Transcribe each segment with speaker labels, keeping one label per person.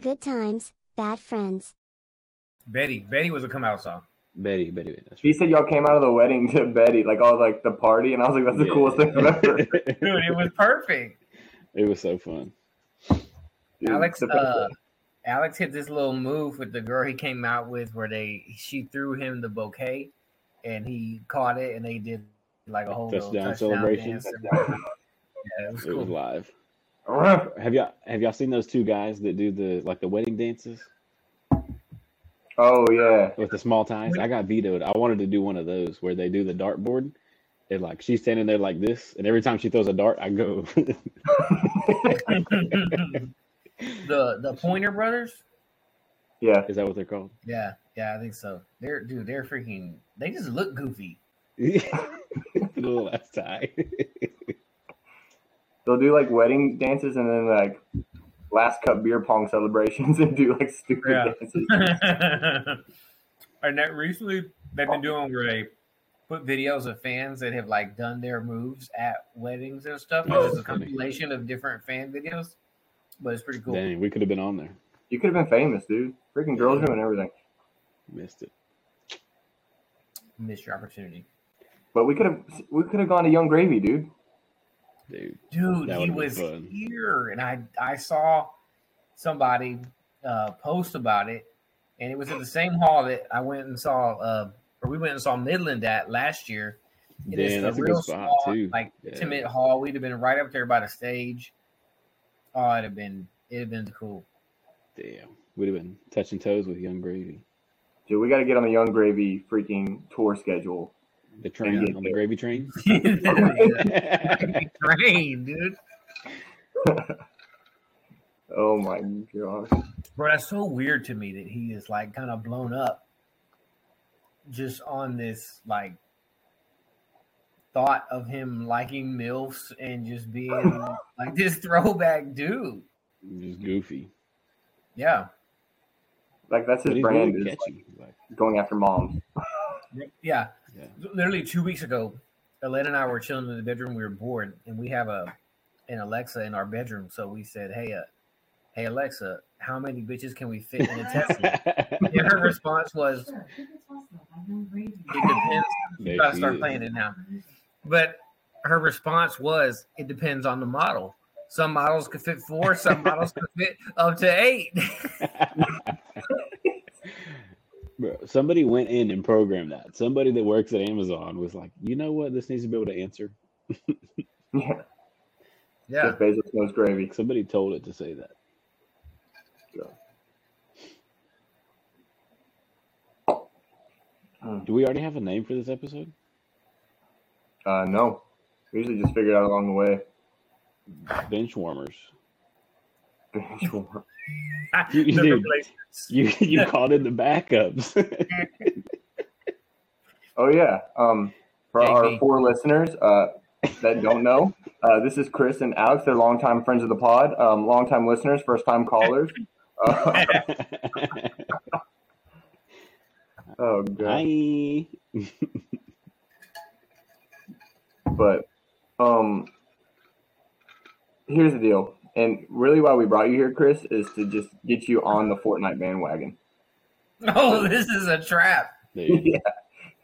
Speaker 1: Good times, bad friends.
Speaker 2: Betty. Betty was a come out song.
Speaker 3: Betty, Betty. That's
Speaker 4: He said y'all came out of the wedding to Betty, like all like the party, and I was like, that's the
Speaker 3: Yeah.
Speaker 4: coolest thing ever.
Speaker 2: Dude, it was perfect.
Speaker 3: it was so fun.
Speaker 4: Dude,
Speaker 2: Alex, uh. Alex hit this little move with the girl he came out with, where they she threw him the bouquet, and he caught it, and they did like a whole
Speaker 3: Touchdown
Speaker 2: touchdown
Speaker 3: celebration.
Speaker 2: dance. Yeah, it was
Speaker 3: It was live. Have y'all have y'all seen those two guys that do the like the wedding dances
Speaker 4: oh yeah,
Speaker 3: with the small ties? I got vetoed. I wanted to do one of those where they do the dartboard. And like she's standing there like this, and every time she throws a dart, I go.
Speaker 2: the the Pointer Brothers.
Speaker 4: yeah.
Speaker 3: Is that what they're called?
Speaker 2: Yeah, yeah, I think so. They're dude, they're freaking. They just look goofy.
Speaker 3: the little last tie.
Speaker 4: They'll do like wedding dances and then like last cup beer pong celebrations and do like stupid
Speaker 2: Yeah.
Speaker 4: dances.
Speaker 2: and that recently they've been doing where they put videos of fans that have like done their moves at weddings and stuff. And There's a
Speaker 3: funny.
Speaker 2: compilation of different fan videos, but it's pretty cool.
Speaker 3: Dang, we could have been on there.
Speaker 4: You could have been famous, dude. Freaking girls doing everything.
Speaker 3: Missed it.
Speaker 2: Missed your opportunity,
Speaker 4: But we could have we could have gone to Yung Gravy, dude.
Speaker 3: Dude.
Speaker 2: dude. He was
Speaker 3: fun.
Speaker 2: here, and I I saw somebody uh, post about it, and it was at the same hall that I went and saw, uh, or we went and saw Midland at last year. And
Speaker 3: Damn,
Speaker 2: the
Speaker 3: that's a
Speaker 2: real
Speaker 3: good spot
Speaker 2: small,
Speaker 3: too.
Speaker 2: like
Speaker 3: Yeah.
Speaker 2: intimate hall. We'd have been right up there by the stage. Oh, it'd have been it'd have been cool.
Speaker 3: Damn. we'd have been touching toes with Yung Gravy.
Speaker 4: Dude, we got to get on the Yung Gravy freaking tour schedule.
Speaker 3: The train
Speaker 4: get
Speaker 3: on the gravy train.
Speaker 2: Train, dude.
Speaker 4: Oh my gosh.
Speaker 2: Bro, that's so weird to me that he is like kind of blown up just on this like thought of him liking MILFs and just being like this throwback dude.
Speaker 3: Just goofy.
Speaker 2: Yeah.
Speaker 4: Like that's his brand
Speaker 3: really
Speaker 4: is like.
Speaker 3: Like,
Speaker 4: going after moms.
Speaker 2: Yeah.
Speaker 3: Yeah.
Speaker 2: Literally two weeks ago, Elena and I were chilling in the bedroom. We were bored, and we have a an Alexa in our bedroom. So we said, "Hey, uh, hey Alexa, how many bitches can we fit in a Tesla?" and her response was, "It depends." You gotta start playing it now. But her response was, "It depends on the model. Some models could fit four, some models could fit up to eight.
Speaker 3: Bro, somebody went in and programmed that. Somebody that works at Amazon was like, you know what? This needs to be able to answer.
Speaker 4: Yeah.
Speaker 2: yeah,
Speaker 4: Jeff Bezos knows gravy.
Speaker 3: Somebody told it to say that. Do we already have a name for this episode?
Speaker 4: Uh, no. We usually just figure it out along the way.
Speaker 3: Bench warmers. You-
Speaker 2: The
Speaker 3: dude. You you called in the backups.
Speaker 4: oh yeah. Um, for our
Speaker 2: me.
Speaker 4: four listeners uh, that don't know, uh, this is Chris and Alex. They're longtime friends of the pod, um, longtime listeners, first time callers. Uh, oh god.
Speaker 3: Hi.
Speaker 4: But um, here's the deal. And really, why we brought you here, Chris, is to just get you on the Fortnite bandwagon.
Speaker 2: oh, this is a trap.
Speaker 3: Dude,
Speaker 4: yeah.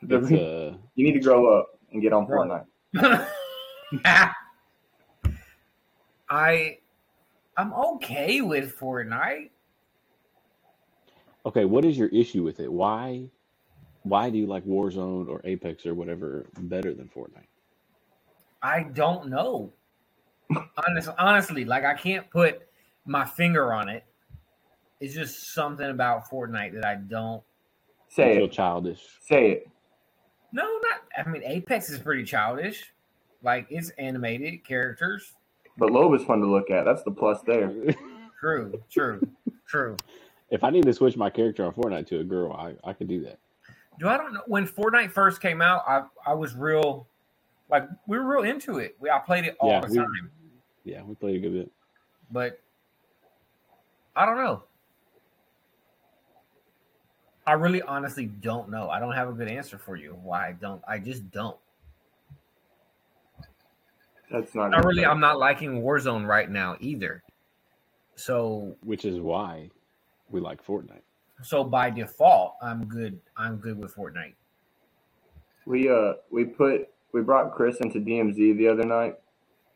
Speaker 4: The-
Speaker 3: it's, uh,
Speaker 4: you need to grow up and get on Fortnite.
Speaker 2: I I'm okay with Fortnite.
Speaker 3: okay, what is your issue with it? Why why do you like Warzone or Apex or whatever better than Fortnite?
Speaker 2: I don't know. Honest, honestly, like I can't put my finger on it. It's just something about Fortnite that I don't.
Speaker 4: Say
Speaker 3: feel
Speaker 4: it.
Speaker 3: childish.
Speaker 4: Say it.
Speaker 2: No, not. I mean, Apex is pretty childish. Like it's animated characters.
Speaker 4: But Loba is fun to look at. That's the plus there.
Speaker 2: True, true, true.
Speaker 3: if I need to switch my character on Fortnite to a girl, I, I could do that.
Speaker 2: Do I don't know when Fortnite first came out? I I was real, like we were real into it. We I played it all
Speaker 3: Yeah,
Speaker 2: the
Speaker 3: we-
Speaker 2: time,
Speaker 3: Yeah, we played a good bit.
Speaker 2: but I don't know. I really honestly don't know. I don't have a good answer for you. Why I don't? I just don't.
Speaker 4: That's not.
Speaker 2: Not really. I'm not liking Warzone right now either. So
Speaker 3: Which is why. We like Fortnite.
Speaker 2: So by default, I'm good. I'm good with Fortnite.
Speaker 4: We uh we put we brought Chris into DMZ the other night,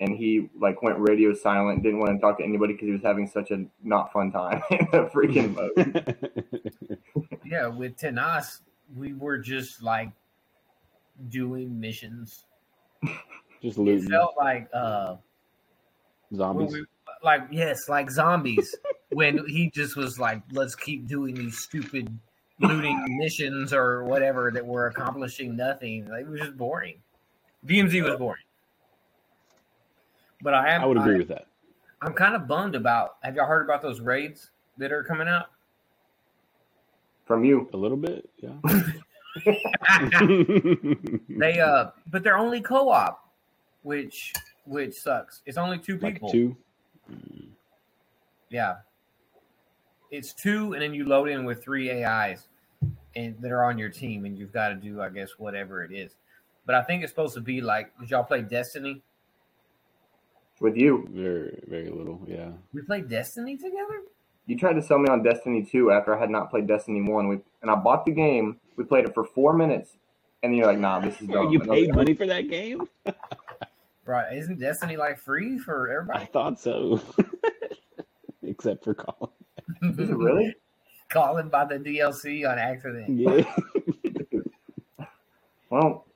Speaker 4: and he like went radio silent, didn't want to talk to anybody because he was having such a not fun time in the freaking mode.
Speaker 2: Yeah, with Tenas, we were just like doing missions.
Speaker 3: Just
Speaker 2: It
Speaker 3: looting
Speaker 2: felt like uh
Speaker 3: zombies.
Speaker 2: we, like yes, like zombies. when he just was like, let's keep doing these stupid looting missions or whatever that were accomplishing nothing. Like, it was just boring. DMZ was boring. But I am
Speaker 3: I would agree
Speaker 2: I,
Speaker 3: with that.
Speaker 2: I'm kind of bummed about have y'all heard about those raids that are coming out?
Speaker 4: From you,
Speaker 3: A little bit, yeah.
Speaker 2: they uh but they're only co-op, which which sucks. It's only two
Speaker 3: like
Speaker 2: people.
Speaker 3: two.
Speaker 2: Yeah. It's two, and then you load in with three AIs and that are on your team, and you've got to do, I guess, whatever it is. But I think it's supposed to be like, did y'all play Destiny?
Speaker 4: with you,
Speaker 3: Very, very little, yeah.
Speaker 2: We played Destiny together?
Speaker 4: you tried to sell me on Destiny 2 after I had not played Destiny 1. We and I bought the game. We played it for four minutes, and you're like, "Nah, this is dumb."
Speaker 3: You
Speaker 4: And I was
Speaker 3: paid money for that game?
Speaker 2: Right. Isn't Destiny like free for everybody?
Speaker 3: I thought so. Except for Collin.
Speaker 4: Is it really?
Speaker 2: Calling by the DLC on accident.
Speaker 3: Yeah.
Speaker 4: Well,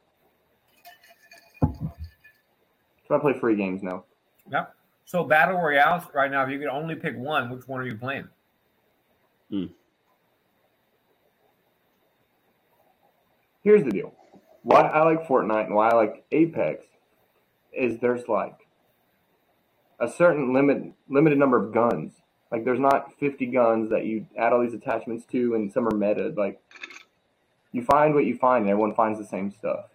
Speaker 4: so I play free games now.
Speaker 2: Yeah. So Battle Royales right now, if you could only pick one, which one are you playing? Hmm.
Speaker 4: Here's the deal. Why I like Fortnite and why I like Apex is there's like a certain limit limited number of guns. Like there's not 50 guns that you add all these attachments to and some are meta. Like you find what you find and everyone finds the same stuff.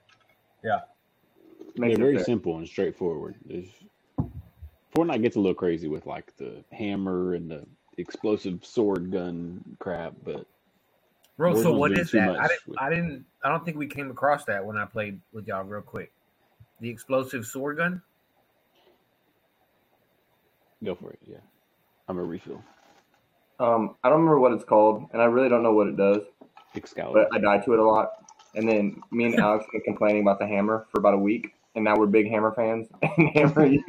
Speaker 2: Yeah.
Speaker 3: They're very
Speaker 4: fair.
Speaker 3: simple and straightforward. There's Fortnite gets a little crazy with like the hammer and the explosive sword gun crap, but
Speaker 2: Bro, so
Speaker 3: Warzone's
Speaker 2: what
Speaker 3: doing
Speaker 2: is
Speaker 3: too
Speaker 2: that? I didn't,
Speaker 3: with-
Speaker 2: I didn't, I don't think we came across that when I played with y'all real quick. The explosive sword gun?
Speaker 3: go for it. Yeah, I'm a refill.
Speaker 4: Um, I don't remember what it's called and I really don't know what it does,
Speaker 3: Excalibur.
Speaker 4: but I die to it a lot. And then me and Alex been complaining about the hammer for about a week, and now we're big hammer fans. And hammer use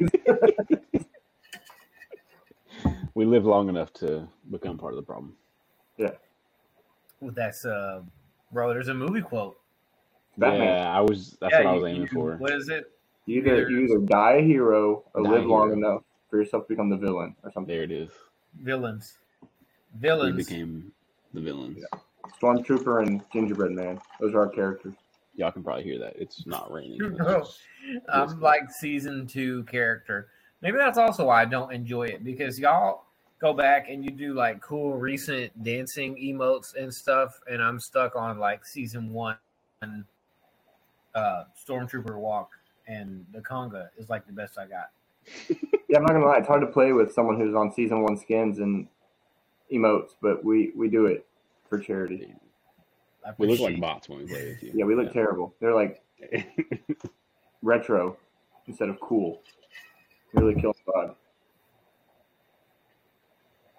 Speaker 3: we live long enough to become part of the problem. Yeah.
Speaker 2: Well, that's uh, bro. There's a movie quote.
Speaker 4: Batman.
Speaker 3: Yeah, I was. That's
Speaker 2: Yeah,
Speaker 3: what I
Speaker 2: you-
Speaker 3: was aiming
Speaker 2: you-
Speaker 3: for.
Speaker 2: What is it?
Speaker 4: You either you either die a hero or
Speaker 3: Die
Speaker 4: live
Speaker 3: a
Speaker 4: long enough for yourself to become the villain or something.
Speaker 3: There it is.
Speaker 2: Villains. Villains.
Speaker 3: We became the villains.
Speaker 4: Stormtrooper and Gingerbread Man. Those are our characters.
Speaker 3: Y'all can probably hear that. It's not raining. It's
Speaker 2: Bro,
Speaker 3: just-
Speaker 2: I'm like season two character. Maybe that's also why I don't enjoy it because y'all go back and you do like cool recent dancing emotes and stuff, and I'm stuck on like season one, uh, Stormtrooper walk, and the conga is like the best I got.
Speaker 4: Yeah, I'm not gonna lie. It's hard to play with someone who's on season one skins and emotes, but we we do it for charity.
Speaker 2: I
Speaker 3: we look like bots when we play with you.
Speaker 4: Yeah, we look terrible. They're like retro instead of cool. Really kills the vibe.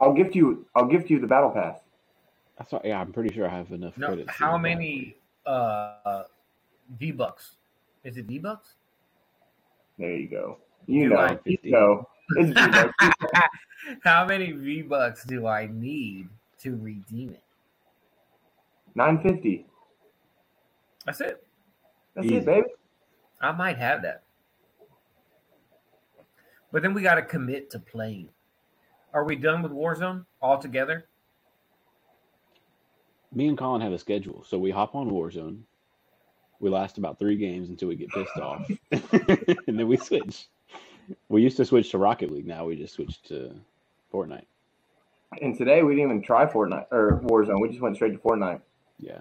Speaker 4: I'll gift you. I'll gift you the battle pass.
Speaker 3: That's why, yeah, I'm pretty sure I have enough
Speaker 2: No,
Speaker 3: credits. to
Speaker 2: how many uh V bucks? Is it V bucks?
Speaker 4: There you go. You
Speaker 2: Do
Speaker 4: know.
Speaker 2: I-
Speaker 4: You know. It's V-Bucks.
Speaker 2: How many V bucks do I need to redeem it?
Speaker 4: Nine fifty.
Speaker 2: That's it.
Speaker 4: That's
Speaker 3: Easy.
Speaker 4: it, baby.
Speaker 2: I might have that. But then we got to commit to playing. Are we done with Warzone altogether?
Speaker 3: Me and Collin have a schedule, so we hop on Warzone. We last about three games until we get pissed off, and then we switch. We used to switch to Rocket League. Now we just switched to Fortnite.
Speaker 4: And today we didn't even try Fortnite or Warzone. We just went straight to Fortnite.
Speaker 3: Yeah.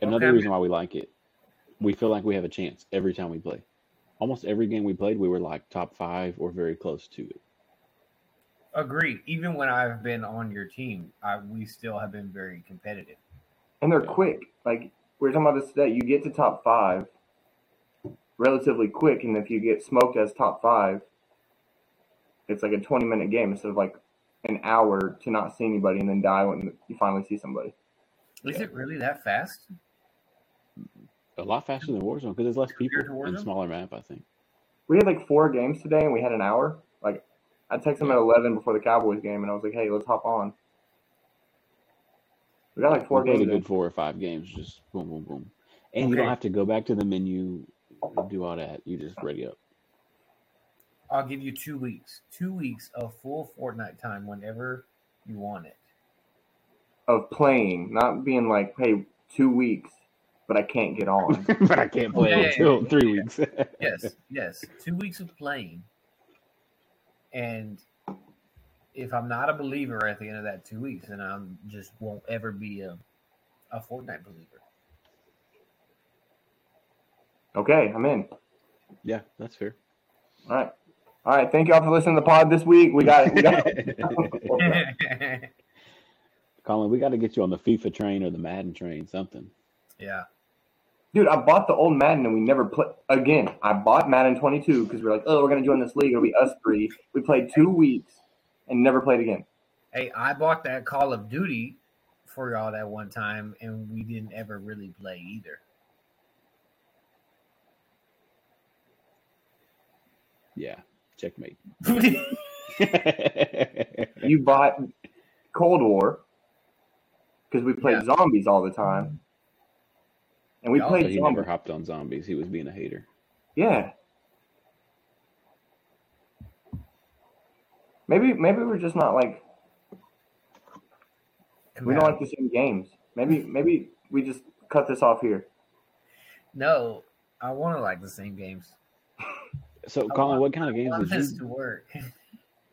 Speaker 3: Another
Speaker 2: Okay.
Speaker 3: reason why we like it, we feel like we have a chance every time we play. Almost every game we played, we were like top five or very close to it.
Speaker 2: Agree. Even when I've been on your team, I, we still have been very competitive.
Speaker 4: And they're
Speaker 3: Yeah.
Speaker 4: quick. Like we are talking about this today. You get to top five relatively quick, and if you get smoked as top five, it's like a twenty minute game instead of like an hour to not see anybody and then die when you finally see somebody.
Speaker 2: Is it really that fast?
Speaker 3: A lot faster than Warzone because there's less people and smaller map. I think.
Speaker 4: We had like four games today and we had an hour. Like I texted him at eleven before the Cowboys game and I was like, Hey, let's hop on. We got like four
Speaker 3: we played
Speaker 4: games.
Speaker 3: a good four or five games. Just boom, boom, boom, and you don't have to go back to the menu, and do all that. You just ready up.
Speaker 2: I'll give you two weeks. Two weeks of full Fortnite time whenever you want it.
Speaker 4: of playing, not being like, hey, two weeks, but I can't get on.
Speaker 3: but I can't play
Speaker 2: Yeah, yeah,
Speaker 3: until
Speaker 2: yeah,
Speaker 3: three
Speaker 2: yeah.
Speaker 3: weeks.
Speaker 2: Yes, yes. Two weeks of playing. And if I'm not a believer at the end of that two weeks, then I just won't ever be a, a Fortnite believer.
Speaker 4: okay, I'm in.
Speaker 3: yeah, that's fair.
Speaker 4: All right. All right. Thank y'all for listening to the pod this week. We got it. we got
Speaker 3: it. Collin, we got to get you on the FIFA train or the Madden train, something.
Speaker 2: yeah.
Speaker 4: Dude, I bought the old Madden and we never played again. I bought Madden 22 because we are like, oh, we're gonna join this league. It'll be us three. We played two weeks and never played again.
Speaker 2: Hey, I bought that Call of Duty for y'all that one time, and we didn't ever really play either.
Speaker 3: Yeah, checkmate.
Speaker 4: You bought Cold War because we played
Speaker 2: Yeah.
Speaker 4: zombies all the time, and we
Speaker 2: Yeah,
Speaker 4: played
Speaker 3: he never hopped on zombies. He was being a hater.
Speaker 4: Yeah. Maybe maybe we're just not like we don't like the same games. Maybe maybe we just cut this off here.
Speaker 2: No, I want to like the same games.
Speaker 3: So,
Speaker 2: I
Speaker 3: Collin,
Speaker 2: want-
Speaker 3: what kind of
Speaker 2: I
Speaker 3: games
Speaker 2: want
Speaker 3: did
Speaker 2: this
Speaker 3: you?
Speaker 2: to work.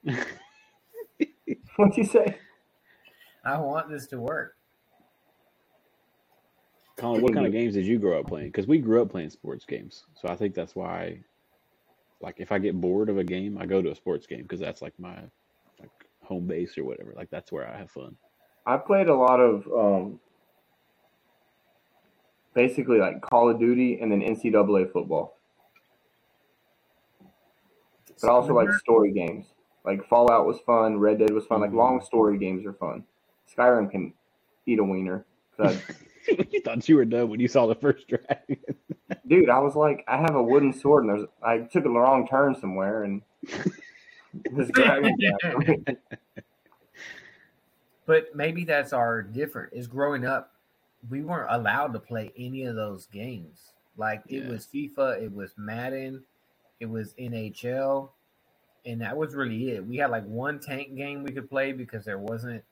Speaker 4: What'd you say?
Speaker 2: I want this to work.
Speaker 3: Collin, what kind of games did you grow up playing? Because we grew up playing sports games, so I think that's why. Like, if I get bored of a game, I go to a sports game because that's like my like home base or whatever. Like that's where I have fun.
Speaker 4: I played a lot of um basically like Call of Duty and then NCAA football. But I also like story games. Like Fallout was fun, Red Dead was fun. Like
Speaker 3: Mhm.
Speaker 4: long story games are fun. Skyrim can eat a wiener. 'Cause I-
Speaker 3: you thought you were done when you saw the first dragon.
Speaker 4: dude, I was like, I have a wooden sword, and there's I took a wrong turn somewhere, and this dragon.
Speaker 2: But maybe that's our different. Is growing up, we weren't allowed to play any of those games. Like it was FIFA, it was Madden, it was NHL, and that was really it. We had like one tank game we could play because there wasn't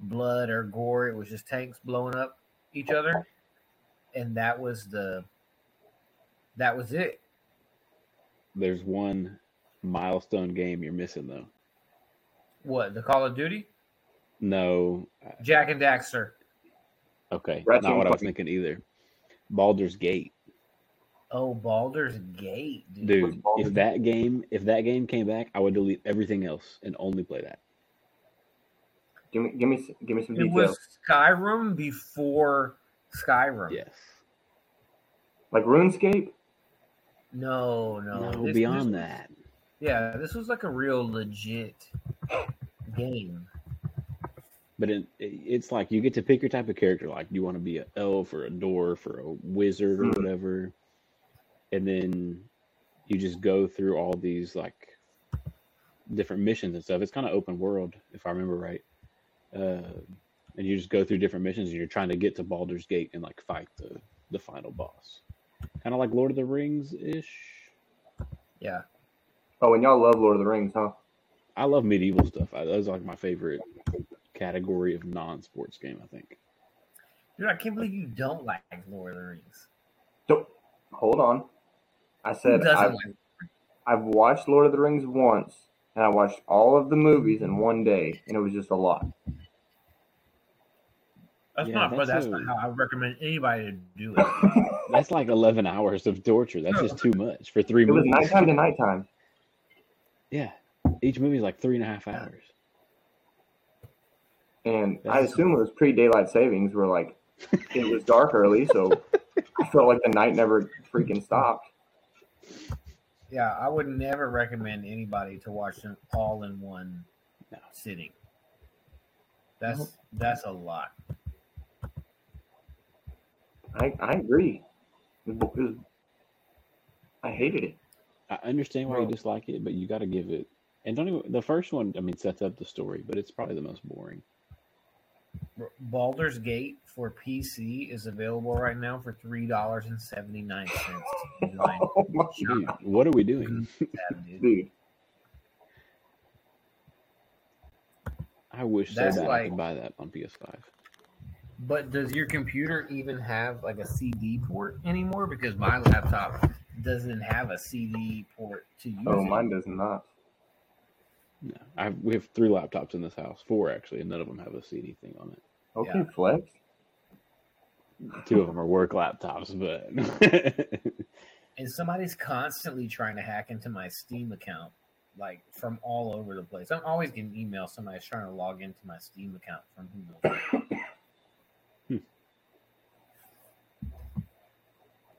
Speaker 2: blood or gore. It was just tanks blowing up each other, and that was the that was it.
Speaker 3: There's one milestone game you're missing though.
Speaker 2: What the Call of Duty?
Speaker 3: No,
Speaker 2: Jak and Daxter.
Speaker 3: okay,
Speaker 4: Ratchet
Speaker 3: not what I was thinking either. Baldur's Gate,
Speaker 2: Oh, Baldur's Gate, dude.
Speaker 3: dude.
Speaker 4: Baldur's
Speaker 3: If that game, if that game came back, I would delete everything else and only play that.
Speaker 4: Give me, give me, give me some details.
Speaker 2: It
Speaker 4: details.
Speaker 2: was Skyrim before Skyrim.
Speaker 3: Yes.
Speaker 4: Like RuneScape.
Speaker 2: No, no.
Speaker 3: No,
Speaker 2: This-
Speaker 3: beyond
Speaker 2: this-
Speaker 3: that.
Speaker 2: Yeah, this was like a real legit game.
Speaker 3: But it, it's like you get to pick your type of character. Like, do you want to be an elf or a dwarf or a wizard or
Speaker 4: Mhm.
Speaker 3: whatever, and then you just go through all these like different missions and stuff. It's kind of open world, if I remember right. Uh, and you just go through different missions, and you're trying to get to Baldur's Gate and like fight the the final boss. Kind of like Lord of the Rings ish.
Speaker 2: Yeah.
Speaker 4: Oh, and y'all love Lord of the Rings, huh?
Speaker 3: I love medieval stuff. I, those are like my favorite category of non-sports game. I think.
Speaker 2: Dude, I can't believe you don't like Lord of the Rings.
Speaker 4: Don't hold on. I said I've,
Speaker 2: like
Speaker 4: I've watched Lord of the Rings once, and I watched all of the movies in one day, and it was just a lot.
Speaker 2: That's
Speaker 3: Yeah,
Speaker 2: not but
Speaker 3: that's
Speaker 2: that's
Speaker 3: a-
Speaker 2: not how I recommend anybody to do it.
Speaker 3: That's like 11 hours of torture. That's just too much for three
Speaker 4: It was
Speaker 3: movies.
Speaker 4: nighttime to nighttime.
Speaker 3: Yeah. Each movie is like three and a half hours.
Speaker 4: And I
Speaker 3: That's-
Speaker 4: assume it was pre daylight savings, where like it was dark early, so I felt like the night never freaking stopped.
Speaker 2: Yeah, I would never recommend anybody to watch them all in one
Speaker 3: No.
Speaker 2: sitting. That's that's a lot.
Speaker 4: I I agree. I hated it.
Speaker 3: I understand why you dislike it, but you got to give it. And don't even the first one. I mean, sets up the story, but it's probably the most boring.
Speaker 2: Baldur's Gate for PC is available right now for three dollars and seventy nine cents.
Speaker 4: Oh
Speaker 3: Dude, what are we doing?
Speaker 4: dude.
Speaker 3: I wish
Speaker 2: That's
Speaker 3: so bad I could buy that on PS5.
Speaker 2: But does your computer even have like a CD port anymore? Because my laptop doesn't have a CD port to use.
Speaker 4: Oh,
Speaker 2: it.
Speaker 4: mine does not.
Speaker 3: No, I have, we have three laptops in this house, four actually, and none of them have a CD thing on it.
Speaker 4: Okay,
Speaker 2: Yeah.
Speaker 4: flex.
Speaker 3: Two of them are work laptops, but
Speaker 2: And somebody's constantly trying to hack into my Steam account, like from all over the place. I'm always getting emails. Somebody's trying to log into my Steam account from who knows.
Speaker 3: Hmm.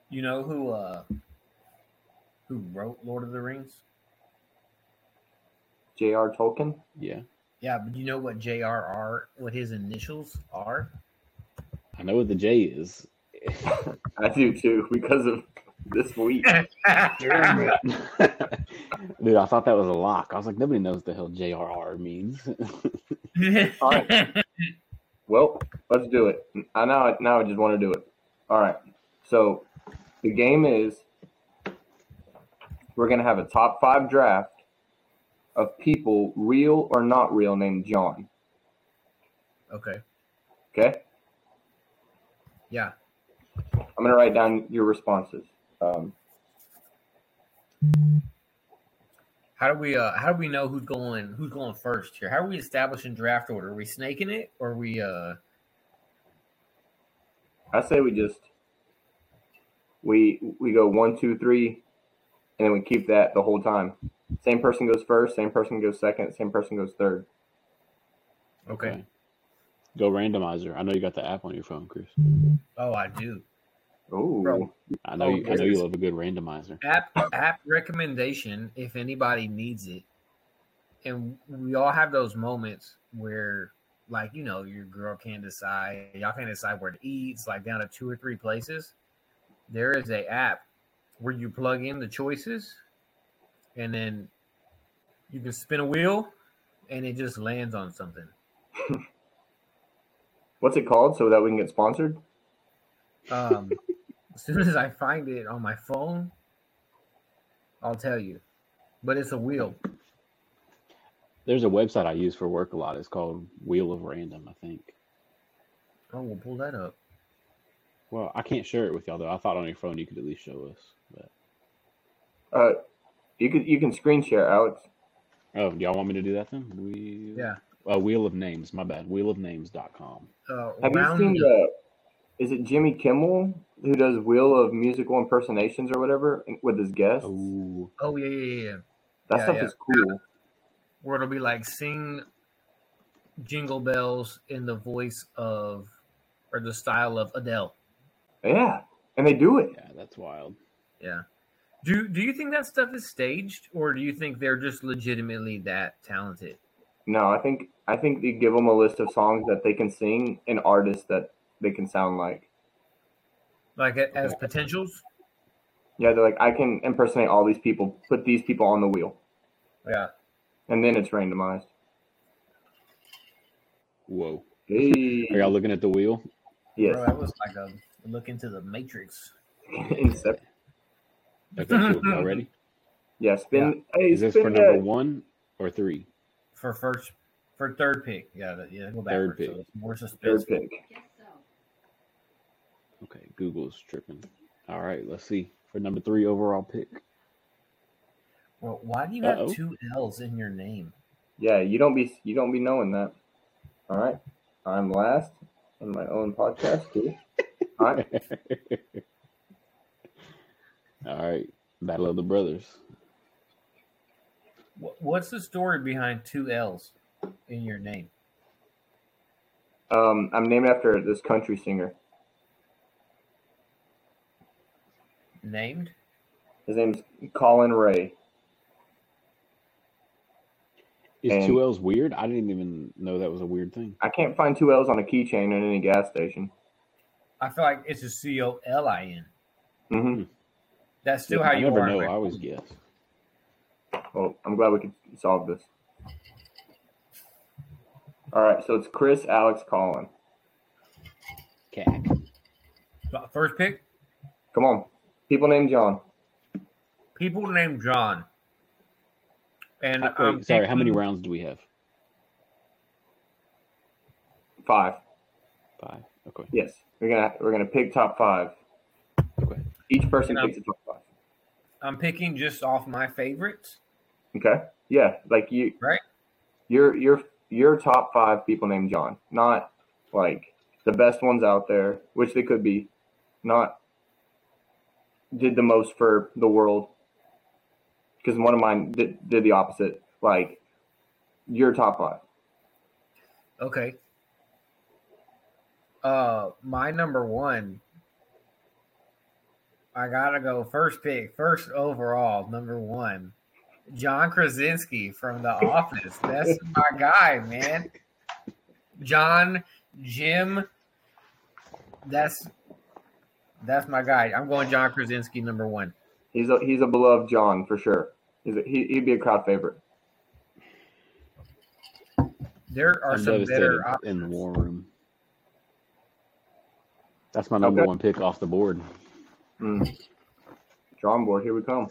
Speaker 2: You know who uh who wrote Lord of the Rings?
Speaker 4: J.R. Tolkien.
Speaker 3: yeah,
Speaker 2: Yeah, but do you know what J.R.R. what his initials are?
Speaker 3: I know what the J is.
Speaker 4: I do too because of this week.
Speaker 3: Dude, I thought that was a lock. I was like, nobody knows the hell JRR means.
Speaker 4: All right. Well, let's do it. I now now I just want to do it. All right. So the game is we're gonna have a top five draft of people, real or not real, named John.
Speaker 2: okay.
Speaker 4: Okay.
Speaker 2: Yeah.
Speaker 4: I'm gonna write down your responses. Um,
Speaker 2: How do we uh how do we know who's going who's going first here? How are we establishing draft order? Are we snaking it or are we uh
Speaker 4: I say we just we we go one, two, three, and then we keep that the whole time. Same person goes first. Same person goes second. Same person goes third.
Speaker 2: okay.
Speaker 3: Go randomizer. I know you got the app on your phone, Chris.
Speaker 2: Oh I do.
Speaker 4: Oh,
Speaker 3: I know
Speaker 2: Oh,
Speaker 3: you. I know you love a good randomizer.
Speaker 2: App app recommendation if anybody needs it. And we all have those moments where like you know your girl can't decide y'all can't decide where to eat it's like down to two or three places there is a app where you plug in the choices and then you can spin a wheel and it just lands on something
Speaker 4: what's it called so that we can get sponsored?
Speaker 2: um as soon as i find it on my phone i'll tell you but it's a wheel
Speaker 3: There's a website I use for work a lot. It's called Wheel of Random, I think.
Speaker 2: oh we'll pull that up
Speaker 3: Well, I can't share it with y'all though. I thought on your phone you could at least show us. But
Speaker 4: Uh, you can you can screen share, Alex.
Speaker 3: oh, do y'all want me to do that then? We
Speaker 2: yeah
Speaker 3: Uh, Wheel of Names. My bad. Wheelofnames.com.
Speaker 2: uh,
Speaker 4: Have
Speaker 2: round
Speaker 4: you seen
Speaker 2: the-
Speaker 4: the? Is it Jimmy Kimmel who does Wheel of Musical Impersonations or whatever with his guests?
Speaker 3: Oh,
Speaker 2: oh yeah yeah yeah
Speaker 4: that
Speaker 2: yeah,
Speaker 4: stuff
Speaker 2: yeah.
Speaker 4: is cool.
Speaker 2: where it'll be like sing jingle bells in the voice of or the style of Adele.
Speaker 4: Yeah, and they do it.
Speaker 3: yeah, that's wild.
Speaker 2: Yeah. Do do you think that stuff is staged or do you think they're just legitimately that talented?
Speaker 4: No, I think I think they give them a list of songs that they can sing and artists that they can sound like.
Speaker 2: Like a- as potentials?
Speaker 4: Yeah, they're like, I can impersonate all these people, put these people on the wheel,
Speaker 2: Yeah.
Speaker 4: and then it's randomized.
Speaker 3: Whoa.
Speaker 4: Hey,
Speaker 3: Are y'all looking at the wheel?
Speaker 4: yes,
Speaker 2: Bro, that was like a look into the matrix.
Speaker 4: Inception.
Speaker 3: Okay, cool. Y'all ready?
Speaker 4: Yeah, spin. Hey,
Speaker 3: Is this
Speaker 4: spin
Speaker 3: for uh,
Speaker 4: number
Speaker 3: one or three?
Speaker 2: For first for third pick. Yeah, that- yeah, go
Speaker 3: Third
Speaker 2: backwards. So
Speaker 3: pick.
Speaker 2: it's more suspense.
Speaker 4: Third pick.
Speaker 3: Okay, Google's tripping. All right, let's see. For number three overall pick.
Speaker 2: Well, why do you have
Speaker 3: Uh-oh.
Speaker 2: two L's in your name?
Speaker 4: Yeah, you don't be you don't be knowing that. All right, I'm last on my own podcast too. All right,
Speaker 3: All right, Battle of the Brothers.
Speaker 2: What's the story behind two L's in your name?
Speaker 4: um, I'm named after this country singer.
Speaker 2: Named?
Speaker 4: His name's Collin Raye.
Speaker 3: Is
Speaker 4: And-
Speaker 3: two L's weird? I didn't even know that was a weird thing.
Speaker 4: I can't find two L's on a keychain in any gas station.
Speaker 2: I feel like it's a C O L I N.
Speaker 4: hmm
Speaker 2: That's still
Speaker 3: Yeah,
Speaker 2: how
Speaker 3: I
Speaker 2: you
Speaker 3: never
Speaker 2: are.
Speaker 3: know.
Speaker 2: right?
Speaker 3: I always guess.
Speaker 4: Well, I'm glad we could solve this. All right, so it's Chris, Alex, Collin.
Speaker 3: Cack.
Speaker 2: Uh, first pick,
Speaker 4: Come on, people named John.
Speaker 2: people named John. And
Speaker 3: Uh,
Speaker 2: I'm
Speaker 3: wait, um, sorry, how many rounds do we have?
Speaker 4: Five.
Speaker 3: Five. Okay.
Speaker 4: Yes, we're gonna we're gonna pick top five.
Speaker 3: Okay.
Speaker 4: Each person
Speaker 2: And I'm-
Speaker 4: picks a top five.
Speaker 2: I'm picking just off my favorites.
Speaker 4: Okay. Yeah, like you.
Speaker 2: Right.
Speaker 4: Your your your top five people named John, not like the best ones out there, which they could be, not did the most for the world. Because one of mine did, did the opposite. Like your top five.
Speaker 2: Okay. Uh, my number one. I gotta go first pick, first overall, number one. John Krasinski from The Office. That's my guy, man. John, Jim. That's that's my guy. I'm going John Krasinski number one.
Speaker 4: He's a he's a beloved John for sure. He's a, he, he'd be a crowd favorite.
Speaker 2: There are
Speaker 3: I'm
Speaker 2: some
Speaker 3: devastated
Speaker 2: better
Speaker 3: in the war room. That's my number
Speaker 4: Okay.
Speaker 3: one pick off the board.
Speaker 4: Mm. Drawing board, here we come.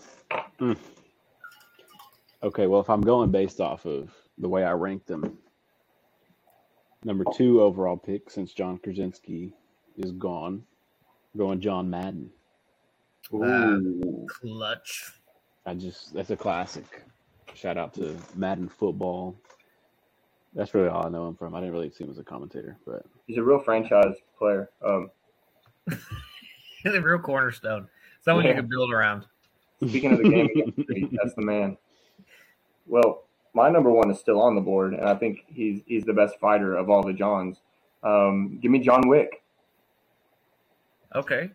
Speaker 3: Okay, well, if I'm going based off of the way I ranked them, number two overall pick since John Krasinski is gone, going John Madden.
Speaker 4: Ooh.
Speaker 2: Clutch.
Speaker 3: I just that's a classic. Shout out to Madden football. That's really all I know him from. I didn't really see him as a commentator, but
Speaker 4: He's a real franchise player. Um,
Speaker 2: the real cornerstone. Someone you can build around.
Speaker 4: Speaking of the game, that's the man. Well, my number one is still on the board, and I think he's he's the best fighter of all the Johns. Um, give me John Wick.
Speaker 2: Okay.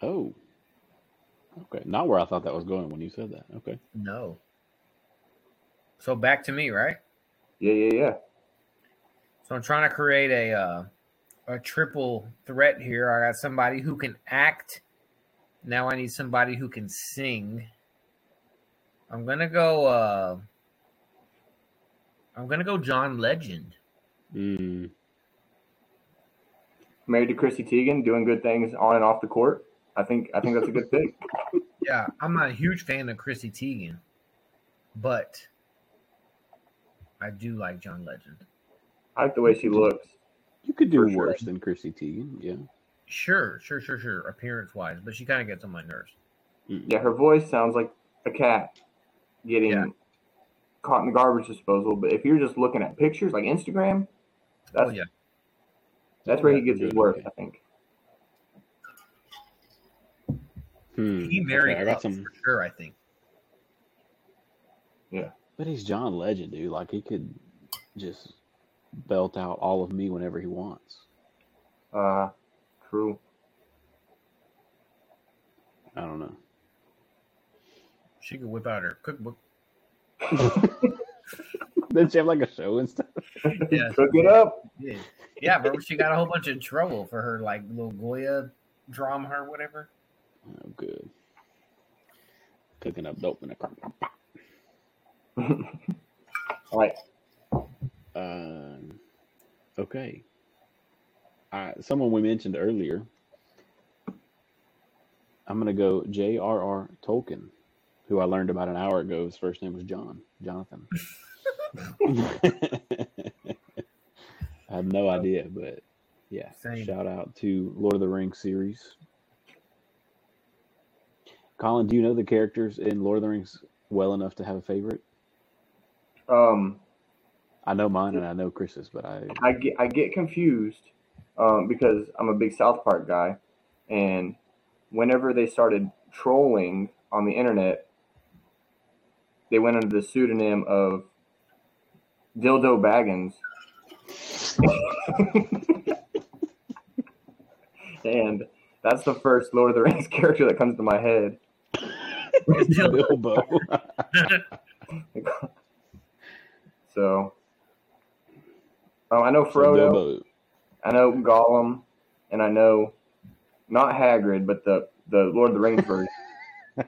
Speaker 3: oh, okay, not where I thought that was going when you said that. Okay,
Speaker 2: No. So back to me, right?
Speaker 4: Yeah, yeah, yeah.
Speaker 2: So I'm trying to create a uh, a triple threat here. I got somebody who can act. Now I need somebody who can sing. I'm gonna go. Uh, I'm gonna go John Legend.
Speaker 3: mm,
Speaker 4: Married to Chrissy Teigen, doing good things on and off the court. I think I think that's a good pick.
Speaker 2: Yeah, I'm not a huge fan of Chrissy Teigen, but I do like John Legend.
Speaker 4: I like the way she looks.
Speaker 3: You could do
Speaker 4: For sure.
Speaker 3: worse than Chrissy Teigen. Yeah,
Speaker 2: Sure, sure, sure, sure. Appearance wise, but she kind of gets on my nerves.
Speaker 4: Yeah, her voice sounds like a cat getting
Speaker 2: Yeah.
Speaker 4: caught in the garbage disposal. But if you're just looking at pictures like Instagram, that's
Speaker 2: Oh yeah,
Speaker 4: that's where he
Speaker 3: Yeah,
Speaker 4: gets his
Speaker 3: good,
Speaker 4: worth.
Speaker 3: okay.
Speaker 4: I think.
Speaker 3: Hmm,
Speaker 2: he married
Speaker 3: okay, I
Speaker 2: her
Speaker 3: got some,
Speaker 2: for sure. I think.
Speaker 3: Yeah, but he's John Legend, dude. Like he could just belt out all of me whenever he wants.
Speaker 4: Uh, true.
Speaker 3: I don't know.
Speaker 2: She could whip out her cookbook.
Speaker 3: Then she have like a show and stuff?
Speaker 2: Yeah.
Speaker 4: Cook it up.
Speaker 2: Yeah, yeah, but she got a whole bunch of trouble for her like little Goya drama or whatever.
Speaker 3: Oh, good. Cooking up dope in a crock.
Speaker 4: All right.
Speaker 3: Um, okay. Uh, someone we mentioned earlier. I'm gonna go J.R.R. Tolkien, who I learned about an hour ago. His first name was John, Jonathan. I have no idea, but yeah.
Speaker 2: Same.
Speaker 3: Shout out to Lord of the Rings series. Collin, do you know the characters in Lord of the Rings well enough to have a favorite?
Speaker 4: Um,
Speaker 3: I know mine and I know Chris's, but I
Speaker 4: I get I get confused um, because I'm a big South Park guy, and whenever they started trolling on the internet, they went under the pseudonym of Dildo Baggins. and that's the first Lord of the Rings character that comes to my head.
Speaker 3: Bilbo.
Speaker 4: So, um, I know Frodo, I know Gollum, and I know not Hagrid, but the the Lord of the Rings version,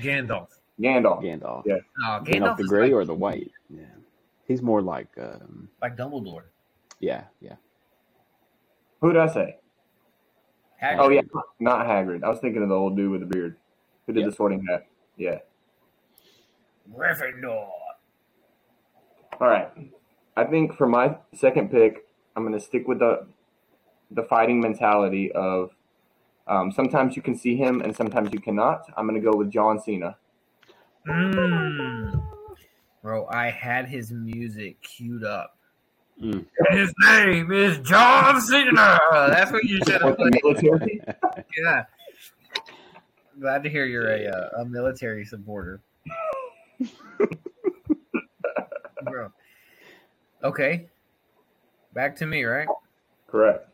Speaker 2: Gandalf.
Speaker 4: Gandalf.
Speaker 3: Gandalf.
Speaker 4: Yeah.
Speaker 2: No,
Speaker 3: Gandalf
Speaker 2: Gandalf
Speaker 3: the gray
Speaker 2: like,
Speaker 3: or the white? Yeah. He's more like um
Speaker 2: like Dumbledore.
Speaker 3: yeah, yeah.
Speaker 4: Who did I say?
Speaker 2: Hagrid.
Speaker 4: Oh yeah, not Hagrid. I was thinking of the old dude with the beard who did
Speaker 3: Yeah.
Speaker 4: the sorting hat. Yeah.
Speaker 2: Gryffindor.
Speaker 4: All right. I think for my second pick, I'm going to stick with the the fighting mentality of um, sometimes you can see him and sometimes you cannot. I'm going to go with John Cena.
Speaker 2: Mm. Bro, I had his music queued up.
Speaker 3: Mm.
Speaker 2: His name is John Cena. That's what you should have played.
Speaker 4: military.
Speaker 2: Yeah. Glad to hear you're a uh, a military supporter. Bro. Okay. Back to me, right?
Speaker 4: Correct.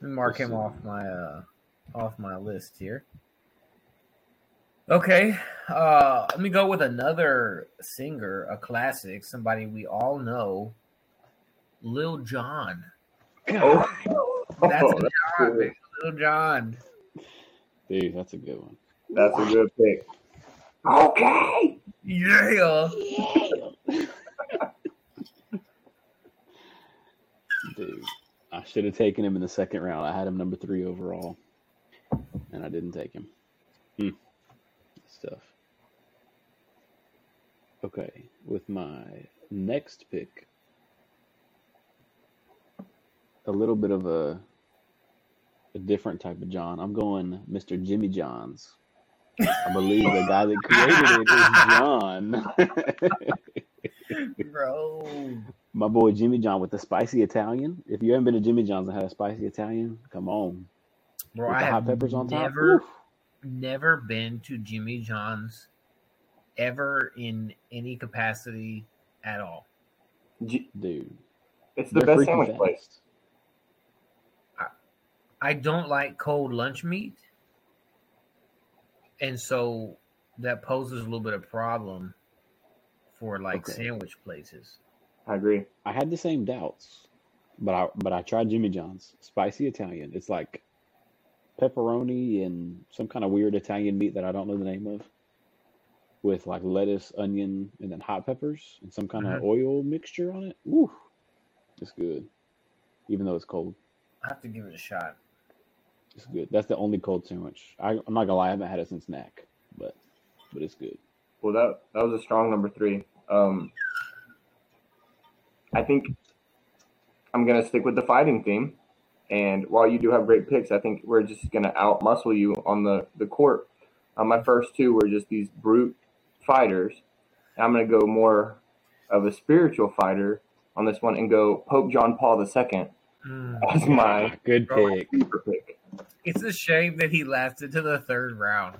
Speaker 2: Let me mark
Speaker 3: Yes,
Speaker 2: him
Speaker 3: sir.
Speaker 2: off my uh off my list here. Okay. Uh let me go with another singer, a classic, somebody we all know. Lil Jon.
Speaker 4: Oh,
Speaker 2: That's
Speaker 4: oh,
Speaker 2: a
Speaker 4: that's,
Speaker 2: John,
Speaker 4: good.
Speaker 2: baby. Lil Jon.
Speaker 3: Dude, that's a good one.
Speaker 4: that's a good pick. Okay.
Speaker 2: Yeah.
Speaker 3: Dude. I should have taken him in the second round. I had him number three overall. And I didn't take him. Hmm. Stuff. Okay. With my next pick. A little bit of a a different type of John. I'm going Mr. Jimmy John's. I believe the guy that created it is John.
Speaker 2: Bro.
Speaker 3: My boy Jimmy John with the spicy Italian. If you haven't been to Jimmy John's and had a spicy Italian, come on.
Speaker 2: Bro,
Speaker 3: with
Speaker 2: I
Speaker 3: the
Speaker 2: have
Speaker 3: hot peppers on top.
Speaker 2: never
Speaker 3: Oof.
Speaker 2: never been to Jimmy John's ever in any capacity at all.
Speaker 4: G-
Speaker 3: Dude.
Speaker 4: It's the best
Speaker 3: freaking
Speaker 4: sandwich place.
Speaker 3: fast.
Speaker 2: I don't like cold lunch meat. And so that poses a little bit of problem for like
Speaker 3: Okay.
Speaker 2: sandwich places.
Speaker 4: I agree.
Speaker 3: I had the same doubts, but I but I tried Jimmy John's spicy Italian. It's like pepperoni and some kind of weird Italian meat that I don't know the name of, with like lettuce, onion, and then hot peppers and some kind of oil mixture on it. Woo, it's good, even though it's cold.
Speaker 2: I have to give it a shot.
Speaker 3: It's good. That's the only cold sandwich. I, I'm not gonna lie, I haven't had it since Knack, but but it's good.
Speaker 4: Well, that that was a strong number three. Um, I think I'm gonna stick with the fighting theme, and while you do have great picks, I think we're just gonna out muscle you on the the court. Uh, my first two were just these brute fighters. I'm gonna go more of a spiritual fighter on this one and go Pope John Paul II
Speaker 2: Mm.
Speaker 4: as my
Speaker 3: good pick,
Speaker 4: pick.
Speaker 2: It's a shame that he lasted to the third round.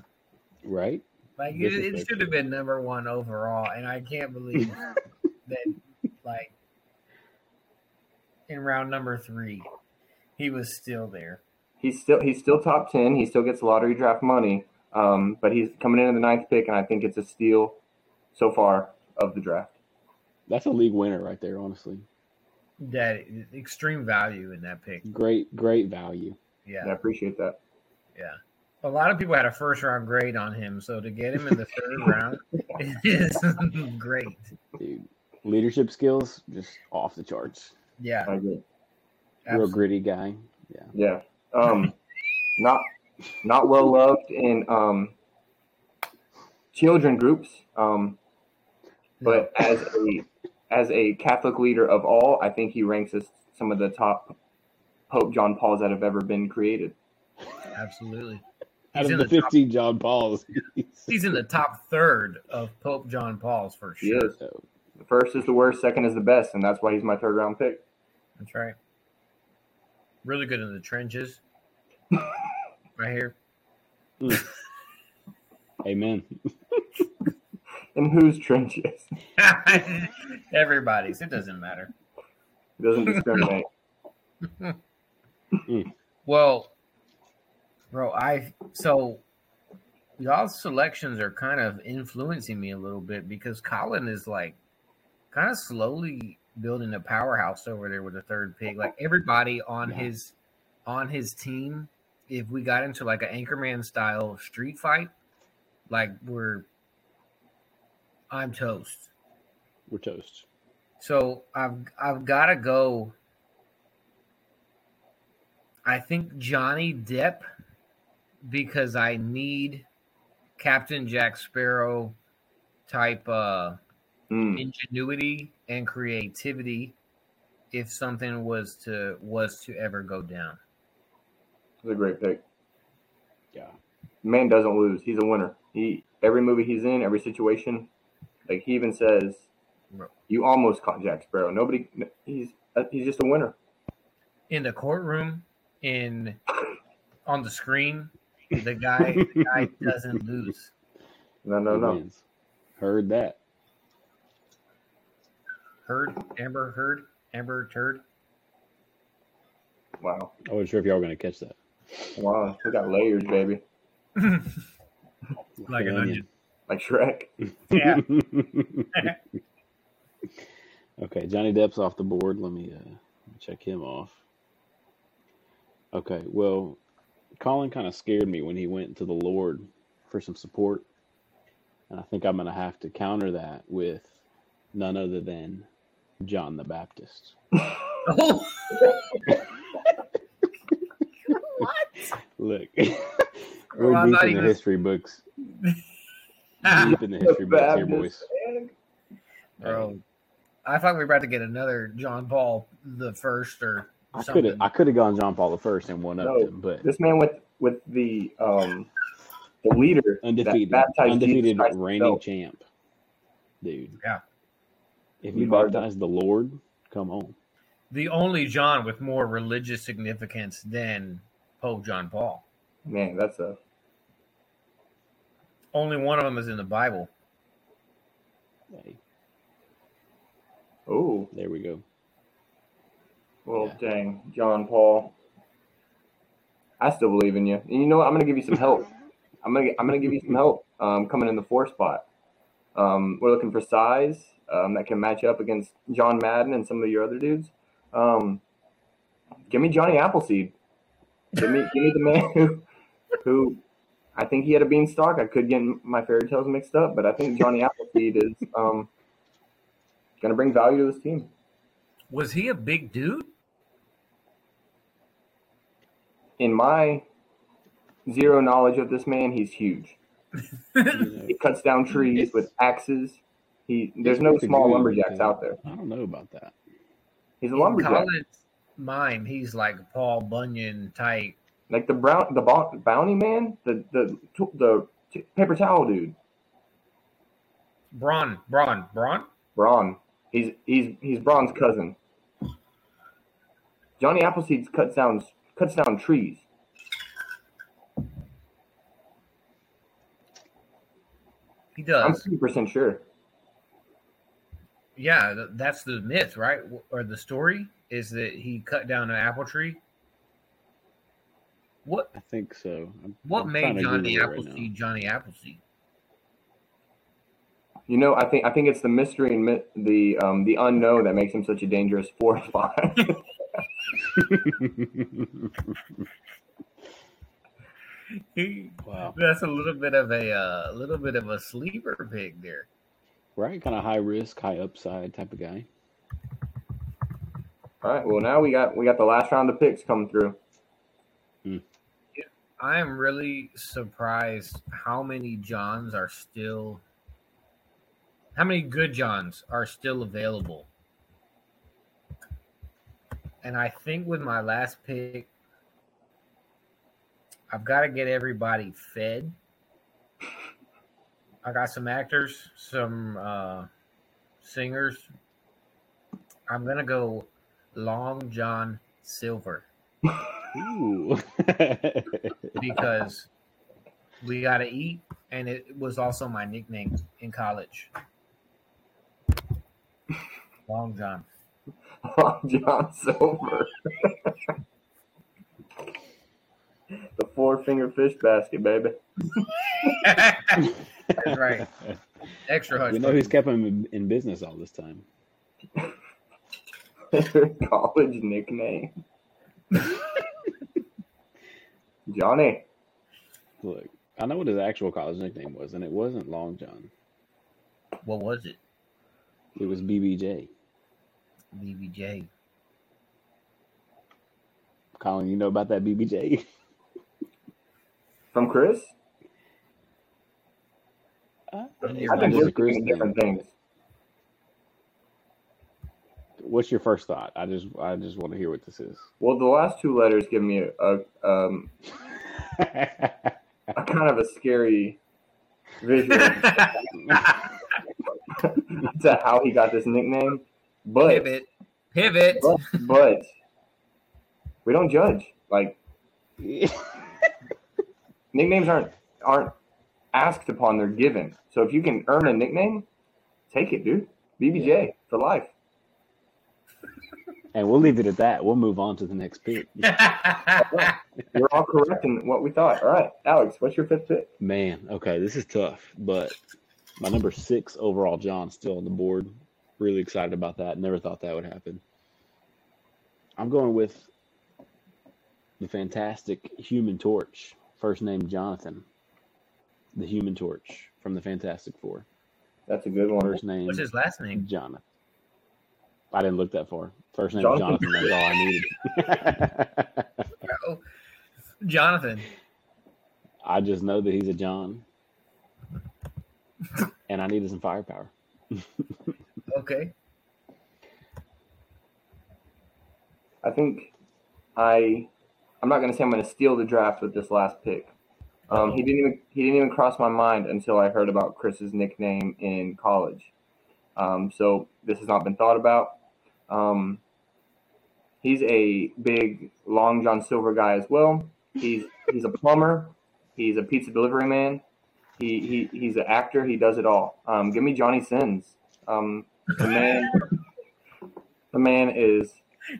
Speaker 3: right?
Speaker 2: Like it, it should have been number one overall, and I can't believe that like in round number three, he was still there.
Speaker 4: He's still he's still top ten. He still gets lottery draft money, um, but he's coming in at the ninth pick, and I think it's a steal so far of the draft.
Speaker 3: That's a league winner right there. Honestly,
Speaker 2: That extreme value in that pick.
Speaker 3: great great value.
Speaker 4: And I appreciate that.
Speaker 2: yeah. A lot of people had a first round grade on him, so to get him in the third round is great.
Speaker 3: dude. Leadership skills just off the charts.
Speaker 2: Yeah,
Speaker 4: I agree.
Speaker 3: Real gritty guy. Yeah.
Speaker 4: Yeah. Um, not not well loved in um, children groups, um, but as a as a Catholic leader of all, I think he ranks as some of the top Pope John Pauls that have ever been created.
Speaker 2: absolutely.
Speaker 3: Out
Speaker 2: He's
Speaker 3: of
Speaker 2: in
Speaker 3: the,
Speaker 2: the top-
Speaker 3: 15 John Pauls,
Speaker 2: He's in the top third of Pope John Paul's for
Speaker 4: He
Speaker 2: sure.
Speaker 4: is. The first is the worst, second is the best, and that's why he's my third round pick.
Speaker 2: That's right. Really good in the trenches. right here.
Speaker 3: Amen.
Speaker 4: In whose trenches?
Speaker 2: Everybody's. It doesn't matter.
Speaker 4: He doesn't discriminate. Mm.
Speaker 2: Well, bro, I so y'all's selections are kind of influencing me a little bit because Collin is like kind of slowly building a powerhouse over there with a third pick. Like everybody on
Speaker 3: Yeah.
Speaker 2: his on his team, if we got into like an Anchorman style street fight, like we're I'm toast.
Speaker 3: We're toast.
Speaker 2: So I've I've got to go. I think Johnny Depp because I need Captain Jack Sparrow type uh
Speaker 4: Mm.
Speaker 2: ingenuity and creativity if something was to was to ever go down.
Speaker 4: It's a great pick.
Speaker 3: Yeah.
Speaker 4: Man doesn't lose. He's a winner. He every movie he's in, every situation. Like he even says, "You almost caught Jack Sparrow." Nobody. He's uh, he's just a winner.
Speaker 2: In the courtroom, in on the screen, the guy the guy doesn't lose.
Speaker 4: No, no,
Speaker 3: He
Speaker 4: no.
Speaker 3: wins. Heard that.
Speaker 2: Heard Amber Heard Amber Turd.
Speaker 4: Wow,
Speaker 3: I wasn't sure if y'all were gonna catch that.
Speaker 4: wow. We got layers, baby.
Speaker 2: Like an onion.
Speaker 4: Like Shrek.
Speaker 2: Yeah.
Speaker 3: okay, Johnny Depp's off the board. Let me uh, check him off. Okay, well, Collin kind of scared me when he went to the Lord for some support, and I think I'm gonna have to counter that with none other than John the Baptist.
Speaker 2: Oh,
Speaker 3: Look, we're
Speaker 2: I'm
Speaker 3: deep in the
Speaker 2: even-
Speaker 3: history books. Deep in the history books here, boys.
Speaker 2: bro. I thought we were about to get another John Paul the first or
Speaker 3: I could have I could have gone John Paul the first and one up
Speaker 4: No,
Speaker 3: him, but
Speaker 4: This man with with the um the leader
Speaker 3: undefeated,
Speaker 4: that
Speaker 3: undefeated reigning
Speaker 4: himself.
Speaker 3: champ, dude.
Speaker 2: Yeah.
Speaker 3: If
Speaker 4: We
Speaker 3: you baptize the Lord, come on.
Speaker 2: the only John with more religious significance than Pope John Paul.
Speaker 4: Man, that's a
Speaker 2: Only one of them is in the Bible.
Speaker 3: Hey,
Speaker 4: oh
Speaker 3: there we go.
Speaker 4: well,
Speaker 3: Yeah.
Speaker 4: dang, John Paul. I still believe in you. And you know what? I'm gonna give you some help. I'm gonna I'm gonna give you some help. Um, coming in the four spot. Um, we're looking for size um, that can match up against John Madden and some of your other dudes. Um, give me Johnny Appleseed. Give me give me the man who who I think he had a beanstalk. I could get my fairy tales mixed up, but I think Johnny Appleseed is um, gonna bring value to this team.
Speaker 2: Was he a big dude?
Speaker 4: In my zero knowledge of this man, he's huge. He cuts down trees with axes. He there's
Speaker 3: it's
Speaker 4: no small lumberjacks out there.
Speaker 3: I don't know about that.
Speaker 4: He's a
Speaker 2: In
Speaker 4: lumberjack,
Speaker 2: Collin's mind, he's like Paul Bunyan type.
Speaker 4: like the brown the bounty man, the the the t- paper towel dude,
Speaker 2: Braun, Braun, Braun.
Speaker 4: Braun. He's he's he's Braun's cousin. Johnny Appleseed cuts down cuts down trees.
Speaker 2: He does.
Speaker 4: I'm
Speaker 2: does.
Speaker 4: fifty percent sure.
Speaker 2: Yeah, that's the myth, right? Or the story is that he cut down an apple tree. What
Speaker 3: I think so. I'm,
Speaker 2: what
Speaker 3: I'm
Speaker 2: made Johnny
Speaker 3: Google it right
Speaker 2: Appleseed Johnny Appleseed?
Speaker 4: You know, I think I think it's the mystery and mi- the um, the unknown that makes him such a dangerous four spot.
Speaker 3: now. wow.
Speaker 2: That's a little bit of a uh, little bit of a sleeper pig there.
Speaker 3: Right? Kind of high risk, high upside type of guy.
Speaker 4: All right. Well, now we got we got the last round of picks coming through. Hmm.
Speaker 2: I am really surprised how many Johns are still how many good Johns are still available. And I think with my last pick, I've got to get everybody fed. I got some actors, some uh, singers. I'm gonna go Long John Silver
Speaker 3: Ooh.
Speaker 2: because we got to eat, and it was also my nickname in college. Long John.
Speaker 4: Long John Silver. the four finger fish basket, baby.
Speaker 2: That's right. Extra hush.
Speaker 3: we know who's kept him in- in business all this time.
Speaker 4: College nickname. Johnny.
Speaker 3: Look, I know what his actual college nickname was, and it wasn't Long John.
Speaker 2: What was it?
Speaker 3: It was BBJ.
Speaker 2: BBJ.
Speaker 3: Colin, you know about that BBJ?
Speaker 4: From Chris?
Speaker 3: Uh,
Speaker 4: I
Speaker 3: it's
Speaker 4: think we're
Speaker 3: just a Chris
Speaker 4: different things.
Speaker 3: What's your first thought? I just, I just want to hear what this is.
Speaker 4: Well, the last two letters give me a, a um a kind of a scary vision to how he got this nickname. But
Speaker 2: Pivot. Pivot.
Speaker 4: but, but we don't judge. Like nicknames aren't aren't asked upon; they're given. So if you can earn a nickname, take it, dude. BBJ for life.
Speaker 3: and we'll leave it at that. We'll move on to the next pick.
Speaker 4: We're all correct in what we thought. All right, Alex, what's your fifth pick?
Speaker 3: Man, okay, this is tough, but my number six overall, John, still on the board. Really excited about that. Never thought that would happen. I'm going with the fantastic Human Torch, first name Jonathan, the Human Torch from the Fantastic Four.
Speaker 4: That's a good one.
Speaker 3: First name
Speaker 2: What's his last name?
Speaker 3: Jonathan. I didn't look that far. First name
Speaker 4: Jonathan.
Speaker 3: Jonathan. That's all I needed.
Speaker 2: Jonathan.
Speaker 3: I just know that he's a John, and I needed some firepower.
Speaker 2: Okay.
Speaker 4: I think I I'm not gonna say I'm gonna steal the draft with this last pick. Um, he didn't even he didn't even cross my mind until I heard about Chris's nickname in college. Um, so this has not been thought about. Um, he's a big Long John Silver guy as well. He's he's a plumber. He's a pizza delivery man. He, he he's an actor. He does it all. Um, give me Johnny Sins. Um, the man the man is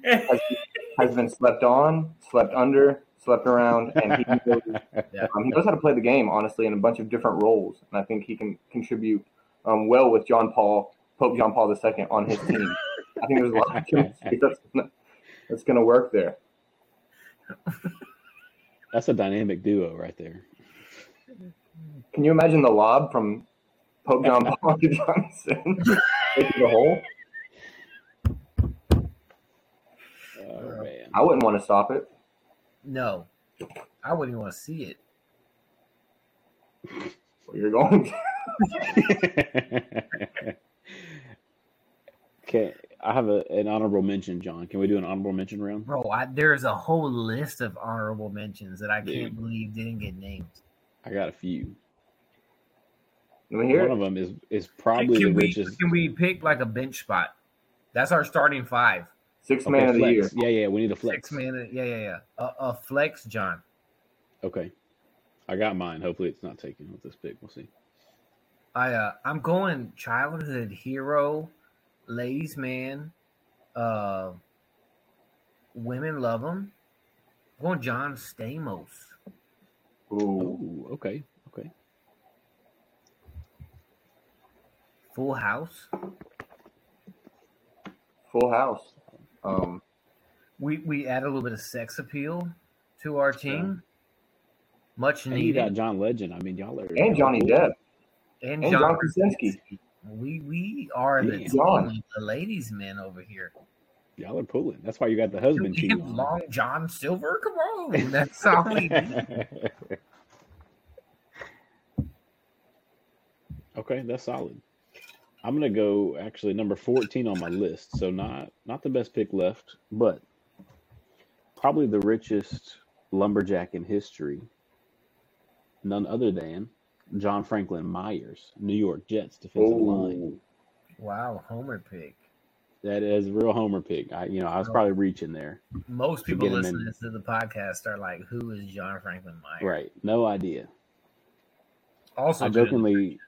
Speaker 4: has, has been slept on, slept under, slept around, and he knows,
Speaker 2: Yeah.
Speaker 4: um, he knows how to play the game, honestly, in a bunch of different roles. And I think he can contribute um, well with John Paul, Pope John Paul II on his team. I think there's a lot of chemistry that's gonna, that's going to work there.
Speaker 3: That's a dynamic duo right there.
Speaker 4: Can you imagine the lob from Pope John Paul to Johnson into the hole?
Speaker 3: Oh man.
Speaker 4: I wouldn't want to stop it.
Speaker 2: No. I wouldn't even want to see it.
Speaker 4: Well, you're going
Speaker 3: okay, I have a, an honorable mention, John. Can we do an honorable mention round?
Speaker 2: Bro, I, there's a whole list of honorable mentions that I can't believe didn't get named.
Speaker 3: I got a few.
Speaker 4: Let me hear
Speaker 3: One
Speaker 4: it.
Speaker 3: of them is is
Speaker 2: Can,
Speaker 3: probably the
Speaker 2: can we,
Speaker 3: richest.
Speaker 2: can we pick like a bench spot? That's our starting five.
Speaker 4: Six
Speaker 3: Okay,
Speaker 4: man of the year.
Speaker 3: Yeah, yeah, we need a flex.
Speaker 2: Six man. Yeah, yeah, yeah. A, a flex, John.
Speaker 3: Okay, I got mine. Hopefully, it's not taken with this pick. We'll see.
Speaker 2: I uh, I'm going childhood hero, ladies man, uh, women love him. I'm going John Stamos.
Speaker 4: Ooh.
Speaker 3: Oh, okay, okay.
Speaker 2: Full House.
Speaker 4: Full house. Um,
Speaker 2: We we add a little bit of sex appeal to our team. Much
Speaker 3: And you got. John Legend. I mean, y'all are
Speaker 4: and Johnny Depp.
Speaker 2: And,
Speaker 4: and
Speaker 2: John,
Speaker 4: John Krasinski.
Speaker 2: We we are the team,
Speaker 4: John.
Speaker 2: the ladies men over here.
Speaker 3: Y'all are pulling. That's why you got the husband
Speaker 2: we
Speaker 3: cheat.
Speaker 2: Long John Silver. Come on, that's all we need.
Speaker 3: okay, that's solid. I'm gonna go actually number 14 on my list. So not not the best pick left, but probably the richest lumberjack in history. None other than John Franklin Myers, New York Jets defensive line.
Speaker 4: Oh,
Speaker 2: Wow, Homer pick.
Speaker 3: That is a real homer pick. I you know I was probably reaching there.
Speaker 2: Most people
Speaker 3: get him in.
Speaker 2: listening to the podcast are like, "Who is John Franklin Meyer?"
Speaker 3: Right, no idea.
Speaker 2: Also,
Speaker 3: I
Speaker 2: good in
Speaker 3: jokingly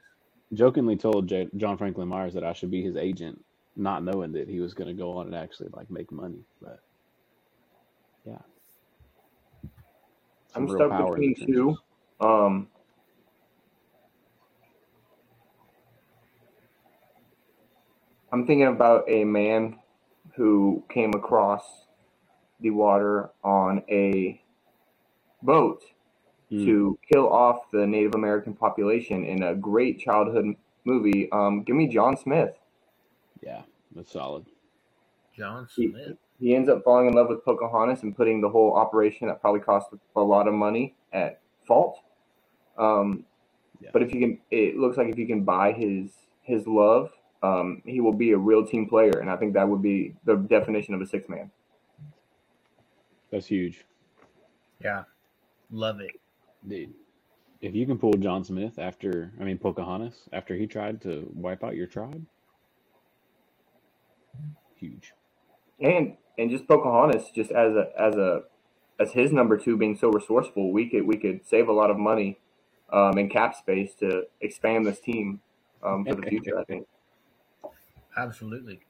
Speaker 3: jokingly told J- John Franklin Myers that I should be his agent, not knowing that he was going to go on and actually like make money. But yeah, Some
Speaker 4: I'm stuck between two. Um, I'm thinking about a man who came across the water on a boat
Speaker 3: Mm.
Speaker 4: to kill off the Native American population in a great childhood movie. Um, give me John Smith.
Speaker 3: Yeah, that's solid.
Speaker 2: John
Speaker 4: He,
Speaker 2: Smith.
Speaker 4: he ends up falling in love with Pocahontas and putting the whole operation that probably cost a lot of money at fault. Um,
Speaker 3: Yeah.
Speaker 4: But if you can, it looks like if you can buy his his love, um, he will be a real team player, and I think that would be the definition of a six man.
Speaker 3: That's huge,
Speaker 2: Yeah. Love it.
Speaker 3: Dude. If you can pull John Smith after, I mean Pocahontas, after he tried to wipe out your tribe, huge.
Speaker 4: And and just Pocahontas, just as a as a as his number two being so resourceful, we could we could save a lot of money um, and cap space to expand this team um, for the future. I think.
Speaker 2: Absolutely.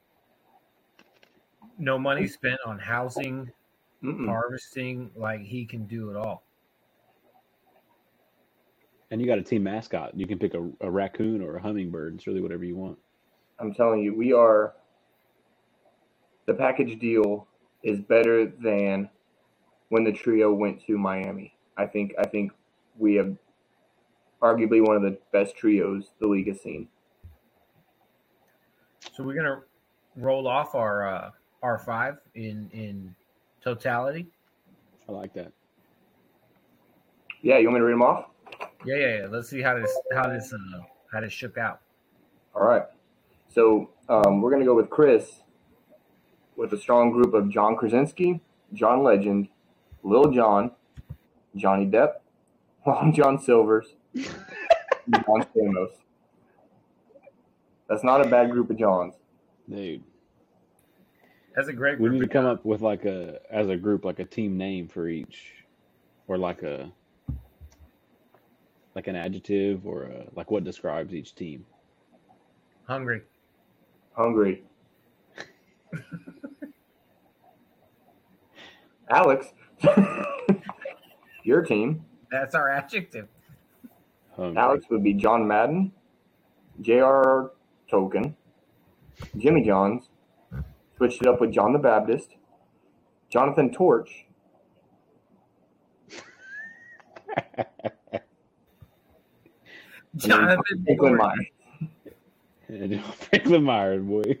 Speaker 2: No money spent on housing,
Speaker 4: Mm-mm.
Speaker 2: harvesting. Like he can do it all.
Speaker 3: And you got a team mascot. You can pick a, a raccoon or a hummingbird. It's really whatever you want.
Speaker 4: I'm telling you, we are. The package deal is better than when the trio went to Miami. I think I think we have arguably one of the best trios the league has seen.
Speaker 2: So we're gonna roll off our uh, R five in in totality.
Speaker 3: I like that.
Speaker 4: Yeah, you want me to read them off?
Speaker 2: Yeah, yeah, yeah. Let's see how this how this uh, how this shook out.
Speaker 4: All right. So um, we're gonna go with Chris with a strong group of John Krasinski, John Legend, Lil Jon, Johnny Depp, Long John Silvers, John Stamos. That's not a bad group of Johns.
Speaker 3: Dude,
Speaker 2: That's a great
Speaker 3: we
Speaker 2: group.
Speaker 3: need to come up with like a, as a group, like a team name for each, or like a, like an adjective or a, like what describes each team.
Speaker 2: hungry.
Speaker 4: Hungry. Alex, your team.
Speaker 2: That's our adjective.
Speaker 3: Hungry.
Speaker 4: Alex would be John Madden, J.R. Tolkien, Jimmy Johns, switched it up with John the Baptist, Jonathan Torch,
Speaker 2: Jonathan
Speaker 4: Franklin
Speaker 2: Ford.
Speaker 4: Myers.
Speaker 3: Franklin Myers, boy.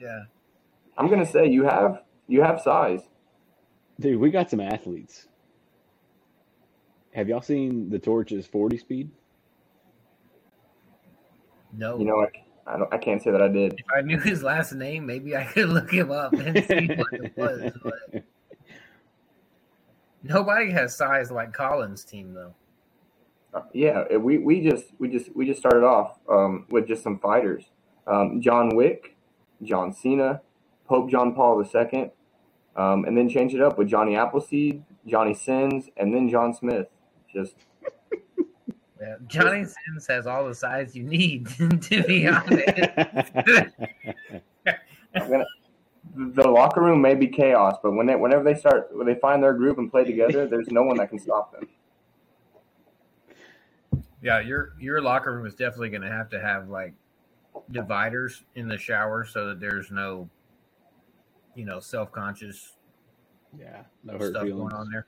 Speaker 2: Yeah.
Speaker 4: I'm gonna say you have you have size.
Speaker 3: Dude, we got some athletes. Have y'all seen the torches 40 speed?
Speaker 2: No.
Speaker 4: You know, I, I don't I can't say that I did.
Speaker 2: if I knew his last name, maybe I could look him up and see what it was. But nobody has size like Collins' team, though.
Speaker 4: Yeah, we, we just we just we just started off um, with just some fighters. Um, John Wick, John Cena, Pope John Paul II, um, and then change it up with Johnny Appleseed, Johnny Sins, and then John Smith. Just
Speaker 2: Yeah. Johnny Sins has all the size you need, to be honest.
Speaker 4: The locker room may be chaos, but when they whenever they start when they find their group and play together, there's no one that can stop them.
Speaker 2: Yeah, your your locker room is definitely going to have to have like dividers in the shower so that there's no, you know, self conscious
Speaker 3: yeah, no
Speaker 2: stuff
Speaker 3: feelings.
Speaker 2: going on there.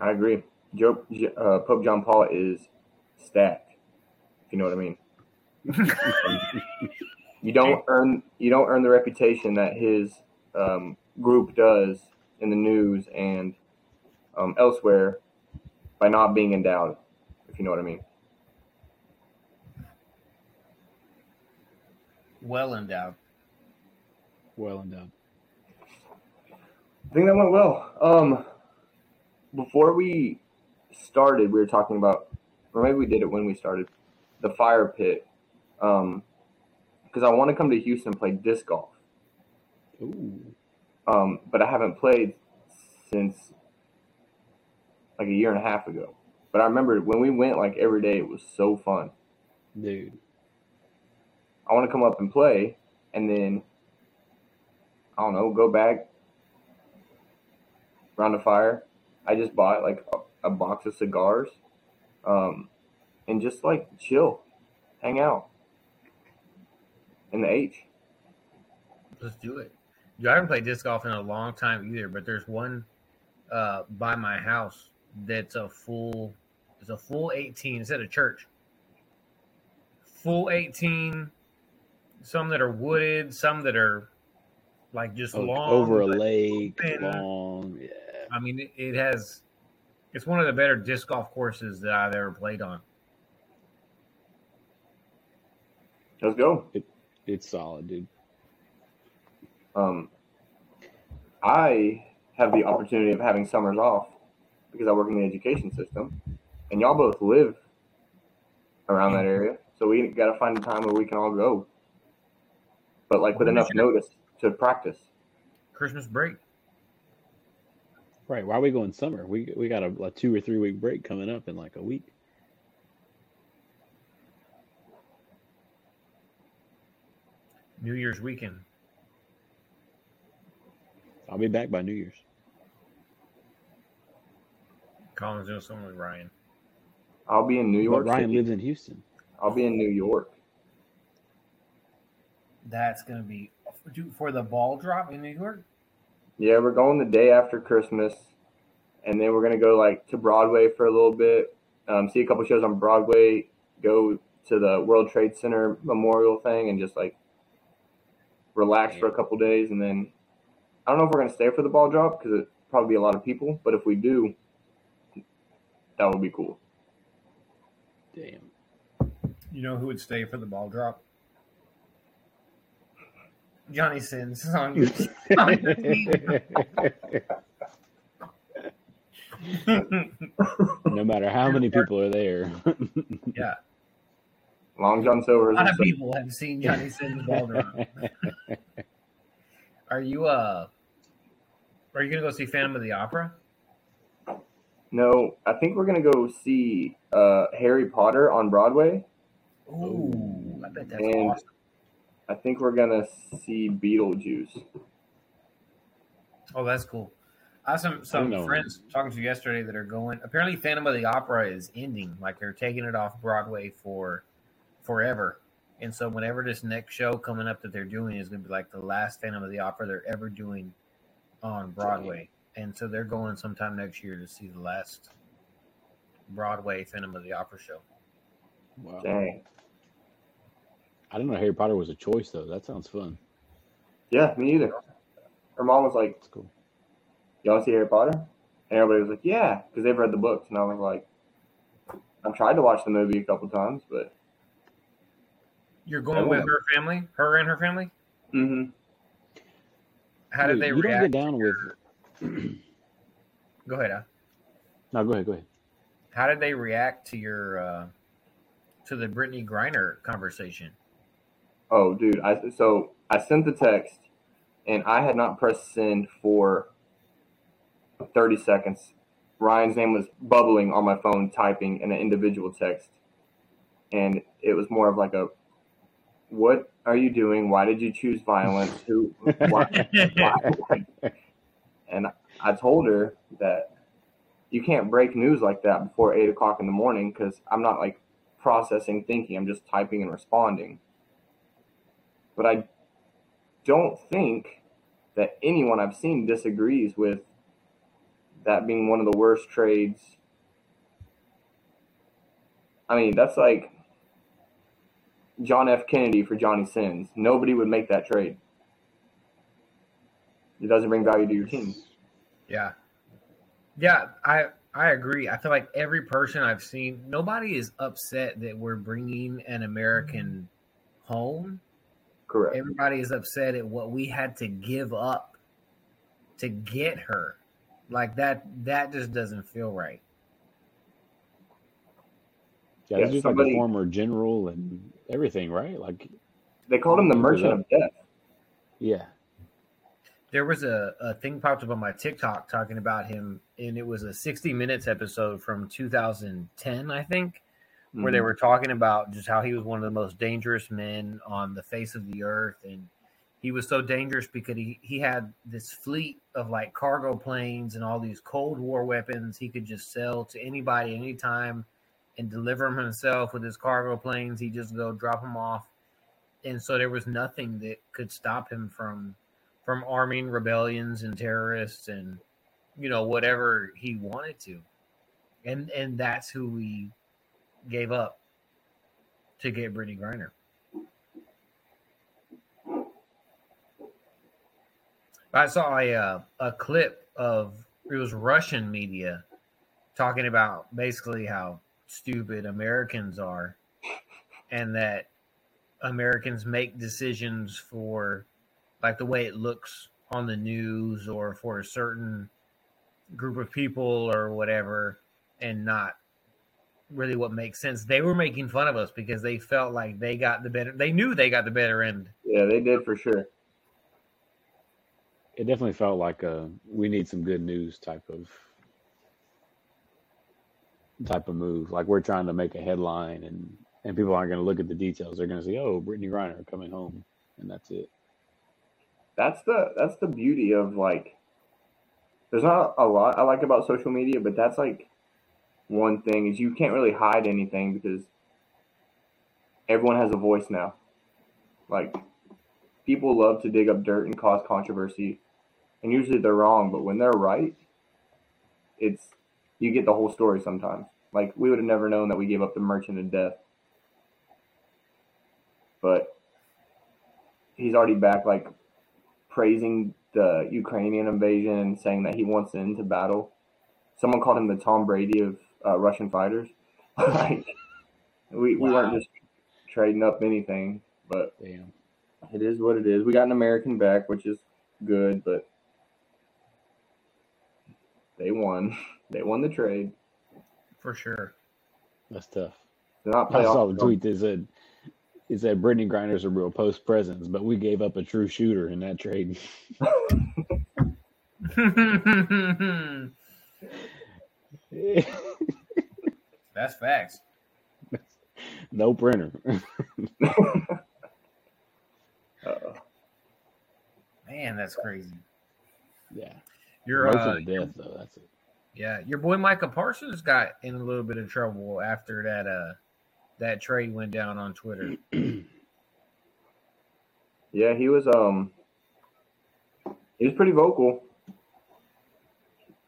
Speaker 4: I agree. Joe, uh, Pope John Paul is stacked. If you know what I mean. You don't earn you don't earn the reputation that his um, group does in the news and um, elsewhere by not being endowed. If you know what I mean.
Speaker 2: Well endowed.
Speaker 3: Well and done.
Speaker 4: I think that went well. Um, before we started, we were talking about, or maybe we did it when we started, the fire pit. Um, because I want to come to Houston and play disc golf.
Speaker 3: Ooh.
Speaker 4: Um, but I haven't played since like a year and a half ago. But I remember when we went like every day, it was so fun.
Speaker 3: Dude.
Speaker 4: I want to come up and play, and then I don't know, go back around the fire. I just bought like a, a box of cigars, um, and just like chill, hang out. in the H.
Speaker 2: Let's do it. Dude, I haven't played disc golf in a long time either, but there's one uh, by my house that's a full. It's a full 18. It's at a church. Full 18. Some that are wooded, some that are like just
Speaker 3: Oh,
Speaker 2: long
Speaker 3: over a lake,
Speaker 2: open.
Speaker 3: long. Yeah.
Speaker 2: I mean, it, it has. It's one of the better disc golf courses that I've ever played on.
Speaker 4: Let's go.
Speaker 3: It's solid, dude.
Speaker 4: Um, I have the opportunity of having summers off because I work in the education system, and y'all both live around that area, so we got to find a time where we can all go. But like with enough notice to practice.
Speaker 2: Christmas break.
Speaker 3: Right. Why are we going summer? We we got a, a two or three week break coming up in like a week.
Speaker 2: New Year's weekend.
Speaker 3: I'll be back by New Year's.
Speaker 2: Colin's doing something with Ryan.
Speaker 4: I'll be in New
Speaker 3: But
Speaker 4: York.
Speaker 3: Ryan
Speaker 4: City.
Speaker 3: lives in Houston.
Speaker 4: I'll be in New York.
Speaker 2: That's gonna be for the ball drop in New York.
Speaker 4: Yeah, we're going the day after Christmas, and then we're gonna go like to Broadway for a little bit, um, see a couple shows on Broadway, go to the World Trade Center memorial thing, and just like relax for a couple days, and then I don't know if we're gonna stay for the ball drop because it probably be a lot of people, but if we do, that would be cool.
Speaker 3: Damn.
Speaker 2: You know who would stay for the ball drop? Johnny Sins on your on your team.
Speaker 3: no matter how many people are there.
Speaker 2: yeah,
Speaker 4: Long John Silver
Speaker 2: a lot of
Speaker 4: is
Speaker 2: people have seen Johnny Sins ball drop. Are you uh? Are you gonna go see Phantom of the Opera?
Speaker 4: No. I think we're gonna go see uh, Harry Potter on Broadway.
Speaker 2: Ooh, I bet that's
Speaker 4: And-
Speaker 2: awesome.
Speaker 4: I think we're gonna see Beetlejuice.
Speaker 2: Oh, that's cool. I have some some
Speaker 3: know.
Speaker 2: friends talking to yesterday that are going. Apparently, Phantom of the Opera is ending. Like they're taking it off Broadway for forever. And so, whenever this next show coming up that they're doing is going to be like the last Phantom of the Opera they're ever doing on Broadway, and so they're going sometime next year to see the last Broadway Phantom of the Opera show.
Speaker 3: wow.
Speaker 4: Dang.
Speaker 3: I didn't know Harry Potter was a choice though. That sounds fun.
Speaker 4: Yeah, me either. Her mom was like,
Speaker 3: That's cool.
Speaker 4: "Y'all see Harry Potter?" And everybody was like, "Yeah," because they've read the books. And I was like, "I've tried to watch the movie a couple times, but
Speaker 2: You're going with her family, her and her family.
Speaker 4: mm-hmm.
Speaker 2: How did
Speaker 3: Dude,
Speaker 2: they
Speaker 3: you
Speaker 2: react?
Speaker 3: don't get down with
Speaker 2: Go ahead. Al.
Speaker 3: No, go ahead, go ahead.
Speaker 2: How did they react to your uh, to the Brittney Griner conversation?
Speaker 4: oh, dude, I so I sent the text, and I had not pressed send for thirty seconds. Ryan's name was bubbling on my phone, typing in an individual text, and it was more of like a, "What are you doing? Why did you choose violence? Who? Why?" why? And I told her that you can't break news like that before eight o'clock in the morning because I'm not like processing, thinking. I'm just typing and responding. But I don't think that anyone I've seen disagrees with that being one of the worst trades. I mean, that's like John F. Kennedy for Johnny Sins. Nobody would make that trade. It doesn't bring value to your team.
Speaker 2: Yeah, yeah, I I agree. I feel like every person I've seen, nobody is upset that we're bringing an American home.
Speaker 4: Correct.
Speaker 2: Everybody is upset at what we had to give up to get her. Like that, that just doesn't feel right.
Speaker 3: Yeah,
Speaker 4: Yeah,
Speaker 3: this is like a former general and everything, right? Like,
Speaker 4: They called him the Merchant of Death.
Speaker 3: yeah,
Speaker 2: There was a, a thing popped up on my TikTok talking about him, and it was a 60 Minutes episode from 2010, I think, where they
Speaker 4: Mhm.
Speaker 2: were talking about just how he was one of the most dangerous men on the face of the earth. And he was so dangerous because he, he had this fleet of like cargo planes and all these Cold War weapons he could just sell to anybody anytime and deliver them himself with his cargo planes. He just go drop them off and so there was nothing that could stop him from from arming rebellions and terrorists and you know whatever he wanted to, and and that's who we gave up to get Brittney Griner. I saw a uh, a clip of it was Russian media talking about basically how stupid Americans are, and that Americans make decisions for like the way it looks on the news or for a certain group of people or whatever, and not really what makes sense. They were making fun of us because they felt like they got the better. They knew they got the better end.
Speaker 4: Yeah, they did for sure.
Speaker 3: It definitely felt like a we need some good news type of type of move. Like we're trying to make a headline and and people aren't going to look at the details. They're going to say, "Oh, Brittney Griner coming home," and that's it.
Speaker 4: That's the that's the beauty of like. There's not a lot I like about social media, but that's like one thing is you can't really hide anything because everyone has a voice now. Like people love to dig up dirt and cause controversy, and usually they're wrong, but when they're right, it's you get the whole story sometimes. Like we would have never known that we gave up the merchant of death. But he's already back like praising the Ukrainian invasion and saying that he wants into battle. Someone called him the Tom Brady of uh, Russian fighters. like we, we weren't just trading up anything, but
Speaker 3: Damn.
Speaker 4: it is what it is. We got an American back, which is good, but they won. They won the trade.
Speaker 2: For sure.
Speaker 3: That's tough.
Speaker 4: They're not
Speaker 3: I saw the tweet that said it said Brittney Griner's a real post presence, but we gave up a true shooter in that trade.
Speaker 2: That's facts.
Speaker 3: no printer.
Speaker 4: Uh,
Speaker 2: Man, that's crazy.
Speaker 3: yeah.
Speaker 2: Your uh,
Speaker 3: death though. That's it.
Speaker 2: yeah, your boy Micah Parsons got in a little bit of trouble after that uh that trade went down on Twitter.
Speaker 4: yeah, he was um he was pretty vocal.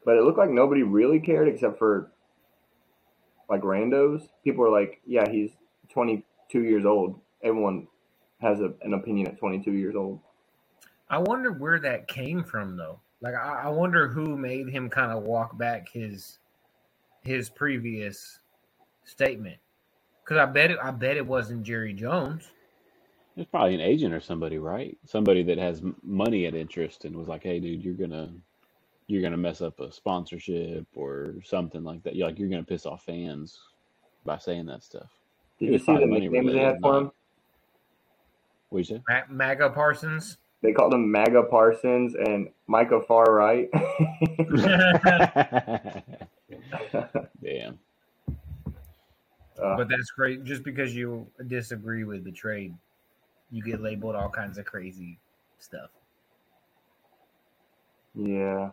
Speaker 4: But it looked like nobody really cared except for like randos. People were like, "Yeah, he's 22 years old." Everyone has a, an opinion at 22 years old.
Speaker 2: I wonder where that came from though. Like I, I wonder who made him kind of walk back his his previous statement. Cause I bet it I bet it wasn't Jerry Jones.
Speaker 3: It's probably an agent or somebody, right? Somebody that has money at interest and was like, "Hey, dude, you're gonna you're gonna mess up a sponsorship or something like that. You're like you're gonna piss off fans by saying that stuff."
Speaker 4: Did
Speaker 3: It
Speaker 4: you see the
Speaker 3: probably money
Speaker 4: nicknames they had for him?
Speaker 3: What you
Speaker 2: Ma- MAGA Parsons.
Speaker 4: They called him MAGA Parsons and Micah Far Right.
Speaker 3: Damn.
Speaker 4: Uh,
Speaker 2: But that's great. Just because you disagree with the trade, you get labeled all kinds of crazy stuff.
Speaker 4: yeah,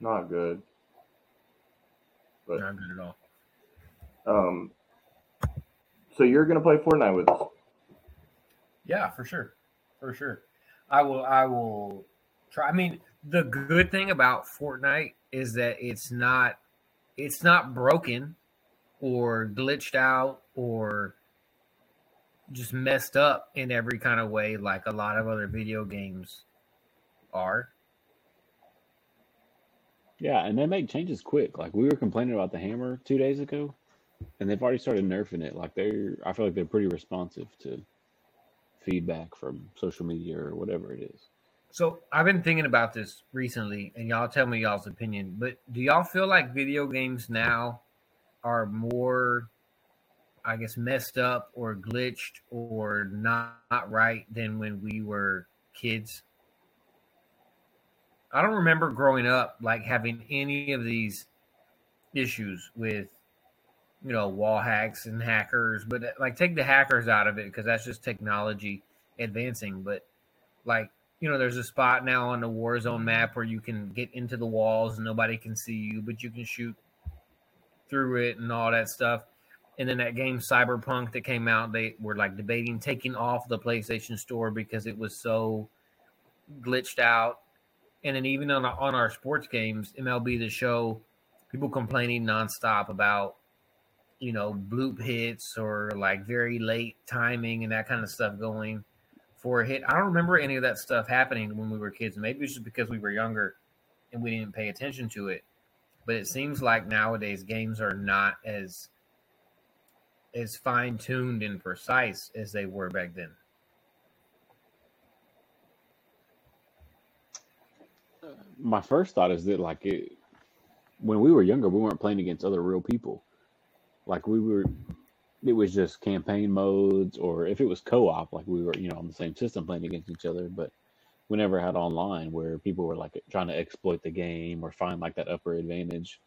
Speaker 4: not good. But-
Speaker 2: Not good at all.
Speaker 4: Um, so you're gonna play Fortnite with us?
Speaker 2: Yeah, for sure, for sure. I will. I will try. I mean, the good thing about Fortnite is that it's not. It's not broken, or glitched out, or just messed up in every kind of way, like a lot of other video games are.
Speaker 3: Yeah, and they make changes quick. Like we were complaining about the hammer two days ago, and they've already started nerfing it. Like they're, I feel like they're pretty responsive to feedback from social media or whatever it is.
Speaker 2: So I've been thinking about this recently, and y'all tell me y'all's opinion. But do y'all feel like video games now are more, I guess, messed up or glitched or not, not right than when we were kids? I don't remember growing up like having any of these issues with, you know, wall hacks and hackers. But like, take the hackers out of it because that's just technology advancing. But like you know, there's a spot now on the Warzone map where you can get into the walls and nobody can see you, but you can shoot through it and all that stuff. And then that game Cyberpunk that came out, they were like debating taking off the PlayStation Store because it was so glitched out. And then even on our, on our sports games, MLB the Show, people complaining nonstop about you know bloop hits or like very late timing and that kind of stuff going for a hit. I don't remember any of that stuff happening when we were kids. Maybe it's just because we were younger and we didn't pay attention to it. But it seems like nowadays games are not as as fine tuned and precise as they were back then.
Speaker 3: My first thought is that like it, when we were younger, we weren't playing against other real people. Like we were, it was just campaign modes, or if it was co-op, like we were, you know, on the same system playing against each other. But we never had online where people were like trying to exploit the game or find like that upper advantage.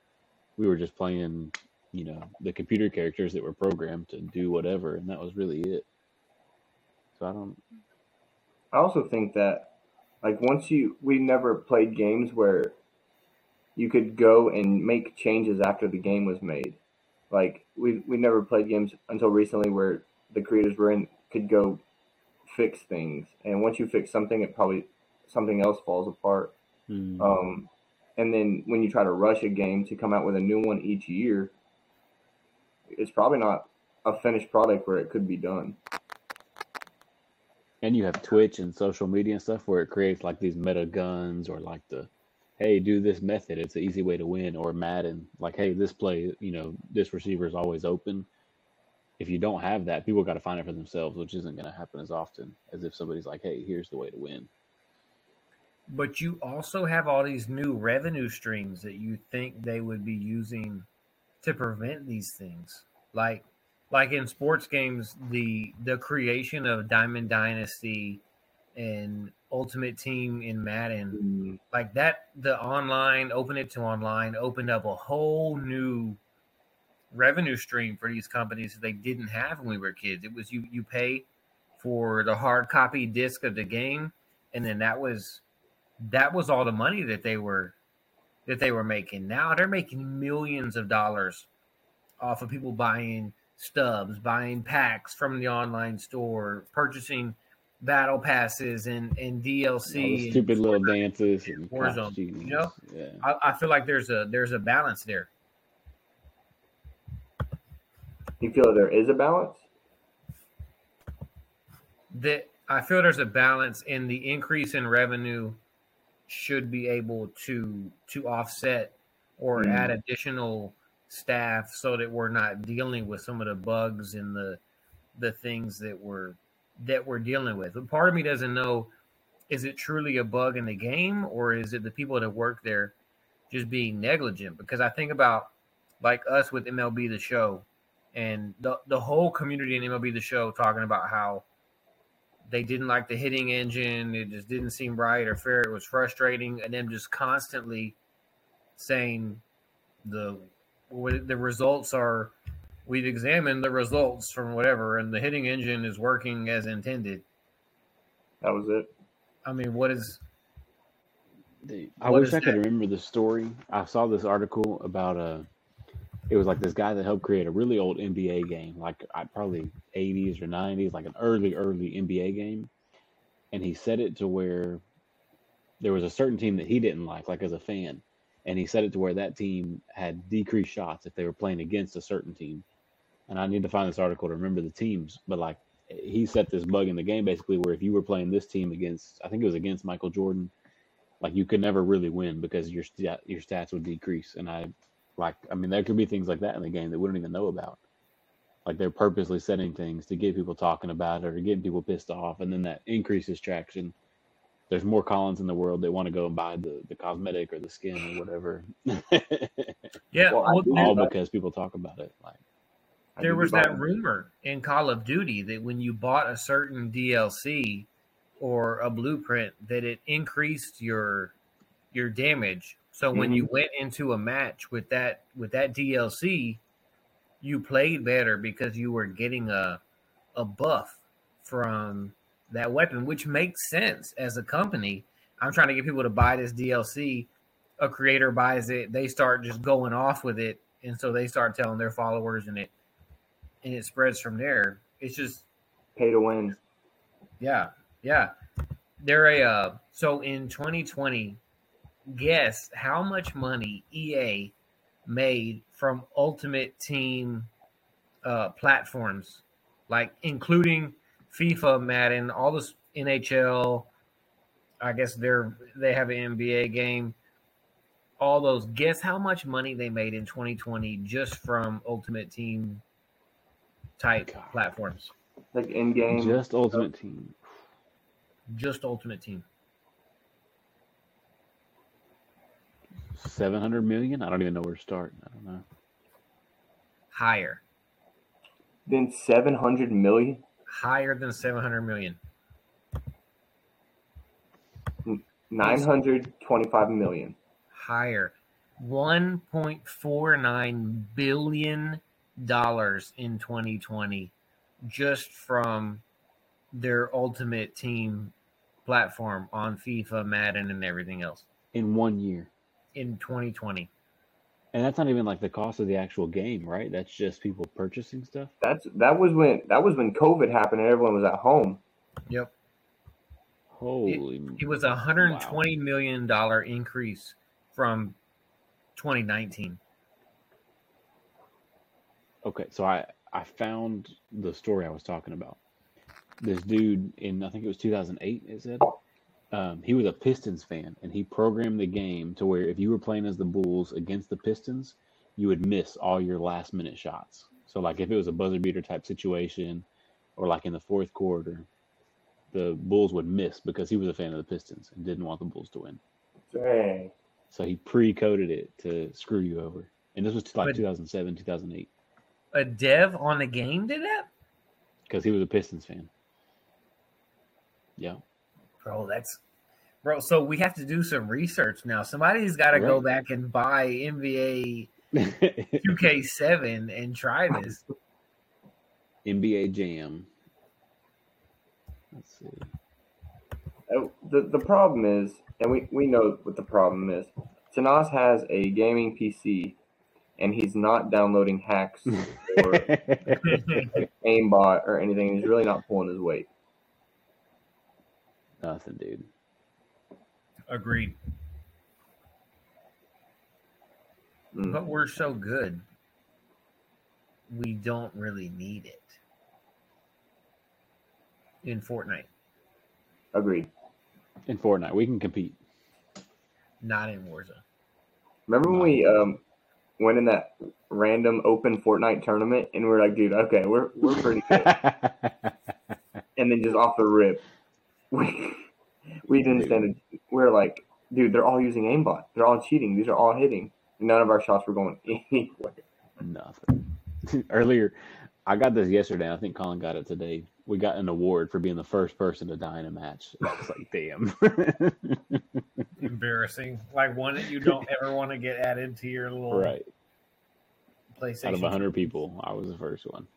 Speaker 3: We were just playing, you know, the computer characters that were programmed to do whatever, and that was really it. So I don't.
Speaker 4: I also think that like once you we never played games where you could go and make changes after the game was made. Like we we never played games until recently where the creators were in could go fix things, and once you fix something, it probably something else falls apart.
Speaker 3: Hmm.
Speaker 4: Um, and then when you try to rush a game to come out with a new one each year, it's probably not a finished product where it could be done.
Speaker 3: And you have Twitch and social media and stuff where it creates like these meta guns or like the, hey, do this method. It's an easy way to win. Or Madden, like, hey, this play, you know, this receiver is always open. If you don't have that, people got to find it for themselves, which isn't going to happen as often as if somebody's like, hey, here's the way to win.
Speaker 2: But you also have all these new revenue streams that you think they would be using to prevent these things. Like like in sports games, the the creation of Diamond Dynasty and Ultimate Team in Madden, mm. like that the online open it to online opened up a whole new revenue stream for these companies that they didn't have when we were kids. It was you you pay for the hard copy disc of the game and then that was that was all the money that they were that they were making. Now they're making millions of dollars off of people buying stubs, buying packs from the online store, purchasing battle passes and and
Speaker 3: All
Speaker 2: DLC.
Speaker 3: the
Speaker 2: and
Speaker 3: stupid little
Speaker 2: Fortnite,
Speaker 3: dances and
Speaker 2: Warzone. You know,
Speaker 3: Yeah.
Speaker 2: I, I feel like there's a there's a balance there.
Speaker 4: You feel there is a balance?
Speaker 2: That I feel there's a balance in the increase in revenue should be able to to offset or
Speaker 4: Mm.
Speaker 2: add additional staff so that we're not dealing with some of the bugs and the the things that we're that we're dealing with. But part of me doesn't know is it truly a bug in the game or is it the people that work there just being negligent? Because I think about like us with MLB the show and the the whole community in MLB the show talking about how they didn't like the hitting engine, it just didn't seem right or fair, it was frustrating, and them just constantly saying the the results are we've examined the results from whatever and the hitting engine is working as intended.
Speaker 4: That was it.
Speaker 2: I mean, what is
Speaker 3: Dude, I
Speaker 2: What
Speaker 3: wish
Speaker 2: is
Speaker 3: I could
Speaker 2: that?
Speaker 3: remember the story. I saw this article about uh it was like this guy that helped create a really old NBA game, like I probably 80s or 90s, like an early, early NBA game. And he set it to where there was a certain team that he didn't like, like as a fan. And he set it to where that team had decreased shots if they were playing against a certain team. And I need to find this article to remember the teams, but like he set this bug in the game basically where if you were playing this team against, I think it was against Michael Jordan, like you could never really win because your your stats would decrease. And I like, I mean, there could be things like that in the game that we don't even know about. Like they're purposely setting things to get people talking about it or getting people pissed off, and then that increases traction. There's more Collins in the world that want to go and buy the, the cosmetic or the skin or whatever.
Speaker 2: yeah?
Speaker 4: Well, I
Speaker 2: well,
Speaker 4: do
Speaker 2: there-
Speaker 3: All uh, because people talk about it. Like,
Speaker 2: there was that rumor in Call of Duty that when you bought a certain DLC or a blueprint, that it increased your your damage. So when you went into a match with that with that DLC, you played better because you were getting a a buff from that weapon, which makes sense as a company. I'm trying to get people to buy this DLC. A creator buys it, they start just going off with it, and so they start telling their followers, and it and it spreads from there. It's just
Speaker 4: Pay to win.
Speaker 2: yeah, yeah. They're a uh, so in 2020, guess how much money EA made from Ultimate Team uh, platforms, like including FIFA, Madden, all this NHL. I guess they're they have an NBA game. All those. Guess how much money they made in 2020 just from Ultimate Team type
Speaker 3: God.
Speaker 2: platforms.
Speaker 4: Like in game.
Speaker 3: Just Ultimate Team.
Speaker 2: Just Ultimate Team.
Speaker 3: Seven hundred million. I don't even know where to start. I don't know.
Speaker 2: Higher.
Speaker 4: Than seven hundred million.
Speaker 2: higher than 700 million.
Speaker 4: Nine hundred twenty-five million.
Speaker 2: Higher. 1.49 billion dollars in 2020 just from their ultimate team platform on FIFA, Madden and everything else
Speaker 3: In one year,
Speaker 2: in 2020.
Speaker 3: and that's not even like the cost of the actual game, right? That's just people purchasing stuff.
Speaker 4: That's that was when that was when COVID happened and everyone was at home.
Speaker 2: Yep.
Speaker 3: Holy.
Speaker 2: It was a 120 million dollar increase from 2019.
Speaker 3: Okay, so I I found the story I was talking about. This dude in I think it was 2008. It said um, he was a Pistons fan, and he programmed the game to where if you were playing as the Bulls against the Pistons, you would miss all your last minute shots. So like if it was a buzzer beater type situation, or like in the fourth quarter, the Bulls would miss because he was a fan of the Pistons and didn't want the Bulls to win.
Speaker 4: Dang.
Speaker 3: So he pre-coded it to screw you over. And this was like
Speaker 2: But-
Speaker 3: 2007, 2008,
Speaker 2: A dev on the game did that?
Speaker 3: because he was a Pistons fan. Yeah.
Speaker 2: Bro, that's bro. So we have to do some research now. Somebody's got to go back and buy NBA 2K7 and try this.
Speaker 3: NBA Jam. Let's see.
Speaker 4: Uh, The the problem is, and we, we know what the problem is. Tanas has a gaming PC, and he's not downloading hacks or aimbot or anything. He's really not pulling his weight.
Speaker 3: Nothing, dude.
Speaker 2: Agreed.
Speaker 4: Mm.
Speaker 2: But we're so good, we don't really need it in Fortnite.
Speaker 4: Agreed.
Speaker 3: In Fortnite, we can compete.
Speaker 2: Not in Warzone.
Speaker 4: Remember when we um went in that random open Fortnite tournament, and we are like, dude, okay, we're we're pretty good. and then just off the rip, we we didn't stand. A, we're like, dude, they're all using aimbot. They're all cheating. These are all hitting. None of our shots were going anywhere.
Speaker 3: Nothing. Earlier, I got this yesterday. I think Collin got it today. We got an award for being the first person to die in a match. I was like, damn.
Speaker 2: Embarrassing. Like one that you don't ever want to get added to your little
Speaker 3: right.
Speaker 2: PlayStation.
Speaker 3: Out of 100 people, I was the first one.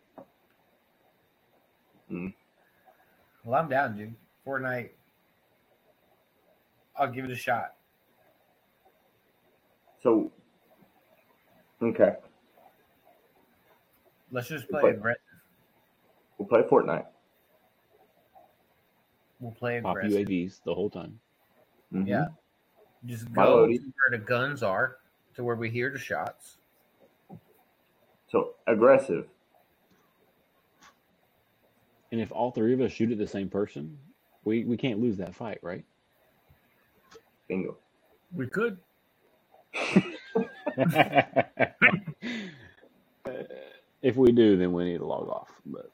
Speaker 3: Mm.
Speaker 2: Well, I'm down, dude. Fortnite. I'll give it a shot.
Speaker 4: So, okay,
Speaker 2: Let's just play
Speaker 4: But-
Speaker 2: aggressive.
Speaker 4: we'll play Fortnite.
Speaker 2: We'll play
Speaker 3: Pop
Speaker 2: aggressive.
Speaker 3: UAVs the whole time.
Speaker 4: Mhm.
Speaker 2: Yeah. Just go to where the guns are, to where we hear the shots.
Speaker 4: So aggressive.
Speaker 3: And if all three of us shoot at the same person, we, we can't lose that fight, right?
Speaker 4: Bingo.
Speaker 2: We could.
Speaker 3: if we do, then we need to log off. But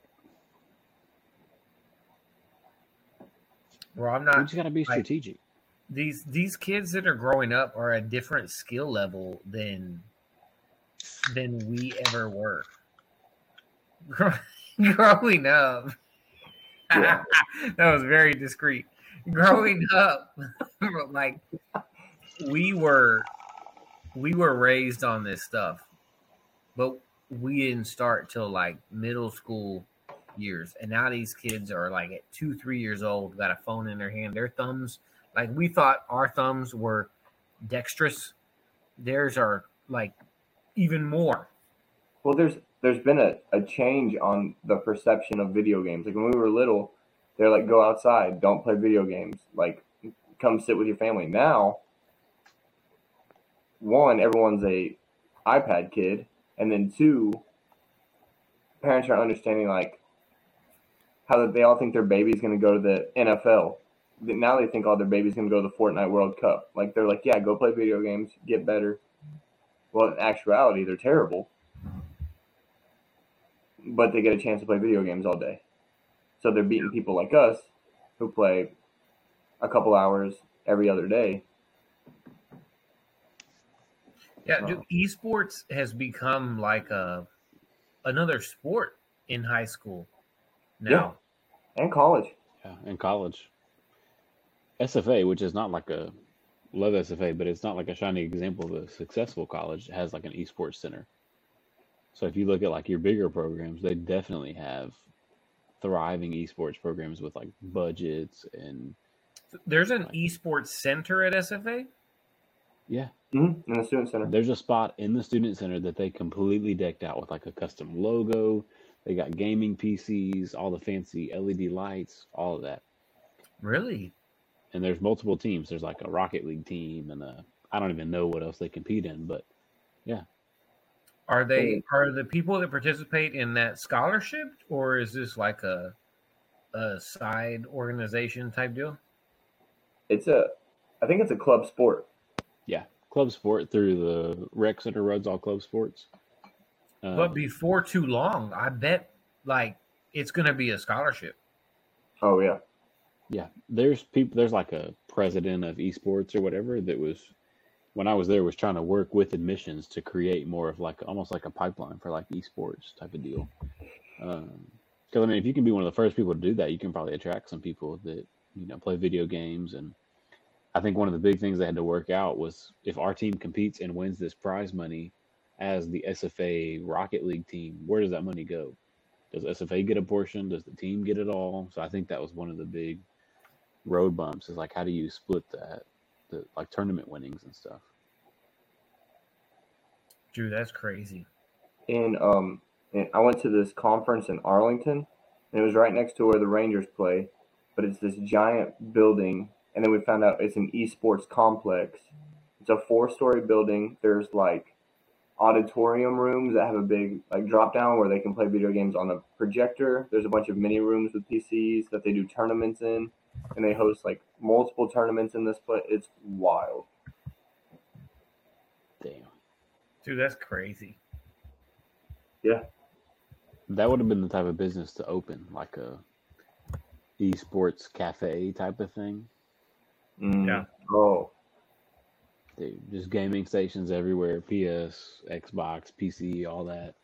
Speaker 2: Well, I'm not.
Speaker 3: we
Speaker 2: not.
Speaker 3: just got to be
Speaker 2: like-
Speaker 3: strategic.
Speaker 2: These these kids that are growing up are a different skill level than than we ever were. Growing up,
Speaker 4: Yeah.
Speaker 2: that was very discreet. Growing up, like we were, we were raised on this stuff, but we didn't start till like middle school years. And now these kids are like at two, three years old, got a phone in their hand. Their thumbs, like we thought our thumbs were dexterous. Theirs are like even more.
Speaker 4: Well, there's there's been a, a change on the perception of video games. Like when we were little, they're like, go outside, don't play video games. Like, come sit with your family. Now, one, everyone's a iPad kid, and then two, parents are understanding like how that they all think their baby's going to go to the NFL. Now they think all their baby's going to go to the Fortnite World Cup. Like they're like, yeah, go play video games, get better. Well, in actuality, they're terrible, but they get a chance to play video games all day. So they're beating people like us who play a couple hours every other day.
Speaker 2: Yeah, dude, esports has become like a another sport in high school now.
Speaker 4: And college.
Speaker 3: Yeah, in college. SFA, which is not like a love SFA, but it's not like a shining example of a successful college, has like an esports center. So if you look at like your bigger programs, they definitely have thriving esports programs with like budgets and
Speaker 2: There's an esports center at SFA.
Speaker 3: yeah,
Speaker 4: Mm-hmm. In the student center.
Speaker 3: there's a spot in the student center that they completely decked out with like a custom logo. They got gaming PCs, all the fancy LED lights, all of that.
Speaker 2: Really?
Speaker 3: and there's multiple teams. There's like a Rocket League team, and a, I don't even know what else they compete in, but
Speaker 2: Are they are the people that participate in that scholarship, or is this like a a side organization type deal?
Speaker 4: It's a, I think it's a club sport.
Speaker 3: yeah, club sport through the rec center runs all club sports. Um,
Speaker 2: But before too long, I bet like it's going to be a scholarship.
Speaker 4: Oh yeah.
Speaker 3: yeah, there's people. There's like a president of esports or whatever that was when I was there was trying to work with admissions to create more of like almost like a pipeline for like esports type of deal. Um, because I mean, if you can be one of the first people to do that, you can probably attract some people that you know play video games. And I think one of the big things they had to work out was if our team competes and wins this prize money as the SFA Rocket League team, where does that money go? Does SFA get a portion? Does the team get it all? So I think that was one of the big road bumps is like how do you split that the like tournament winnings and stuff
Speaker 2: Dude, that's crazy.
Speaker 4: And um, and I went to this conference in Arlington, and it was right next to where the Rangers play. But it's this giant building, and then we found out it's an esports complex. It's a four-story building. There's like auditorium rooms that have a big like drop down where they can play video games on a projector. There's a bunch of mini rooms with PCs that they do tournaments in, and they host like multiple tournaments in this place. It's wild.
Speaker 3: damn
Speaker 2: Dude, that's crazy. Yeah.
Speaker 3: That would have been the type of business to open like a esports cafe type of thing
Speaker 4: Mm.
Speaker 2: Yeah.
Speaker 4: Oh,
Speaker 3: Dude, just gaming stations everywhere ps xbox pc all that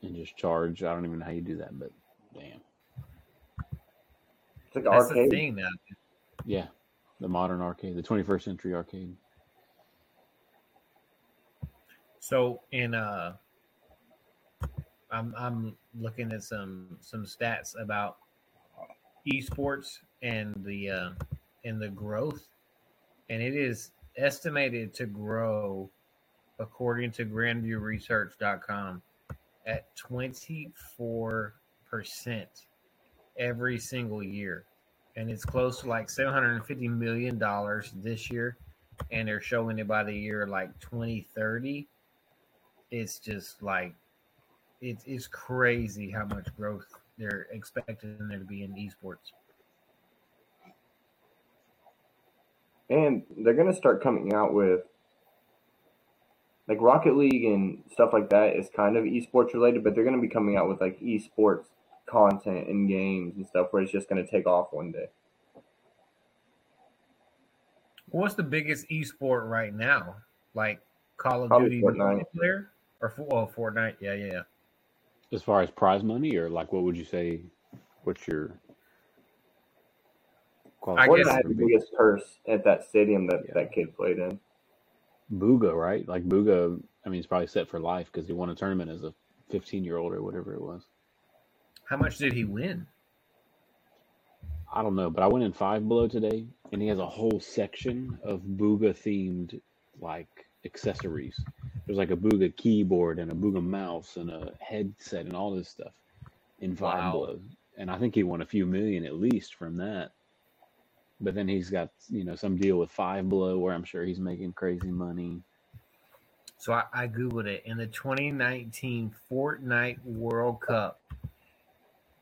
Speaker 3: and just charge i don't even know how you do that but damn
Speaker 4: it's like
Speaker 2: That's the
Speaker 4: arcade.
Speaker 2: thing now.
Speaker 3: yeah the modern arcade the 21st century arcade
Speaker 2: So in uh I'm I'm looking at some some stats about esports and the uh and the growth and it is estimated to grow according to grandviewresearch.com at 24% every single year and it's close to like 750 million dollars this year and they're showing it by the year like 2030 it's just like it's it's crazy how much growth they're expecting there to be in esports.
Speaker 4: And they're gonna start coming out with like Rocket League and stuff like that is kind of esports related, but they're gonna be coming out with like esports content and games and stuff where it's just gonna take off one day.
Speaker 2: What's the biggest esport right now? Like Call of
Speaker 4: Probably
Speaker 2: Duty
Speaker 4: Fortnite.
Speaker 2: multiplayer or Fo- oh, Fortnite? Yeah, yeah, yeah.
Speaker 3: as far as prize money or like what would you say what's your
Speaker 2: I
Speaker 4: Fortnite
Speaker 2: guess-
Speaker 4: had the biggest purse at that stadium that
Speaker 3: Yeah.
Speaker 4: that kid played in.
Speaker 3: Bugha, right? Like Bugha, I mean, he's probably set for life because he won a tournament as a 15 year old or whatever it was.
Speaker 2: How much did he win?
Speaker 3: I don't know, but I went in Five Below today, and he has a whole section of Bugha themed like accessories. There's like a Bugha keyboard and a Bugha mouse and a headset and all this stuff in Five
Speaker 2: Wow.
Speaker 3: Below. And I think he won a few million at least from that. But then he's got, you know, some deal with Five Below where I'm sure he's making crazy money.
Speaker 2: So I, I googled it. In the 2019 Fortnite World Cup,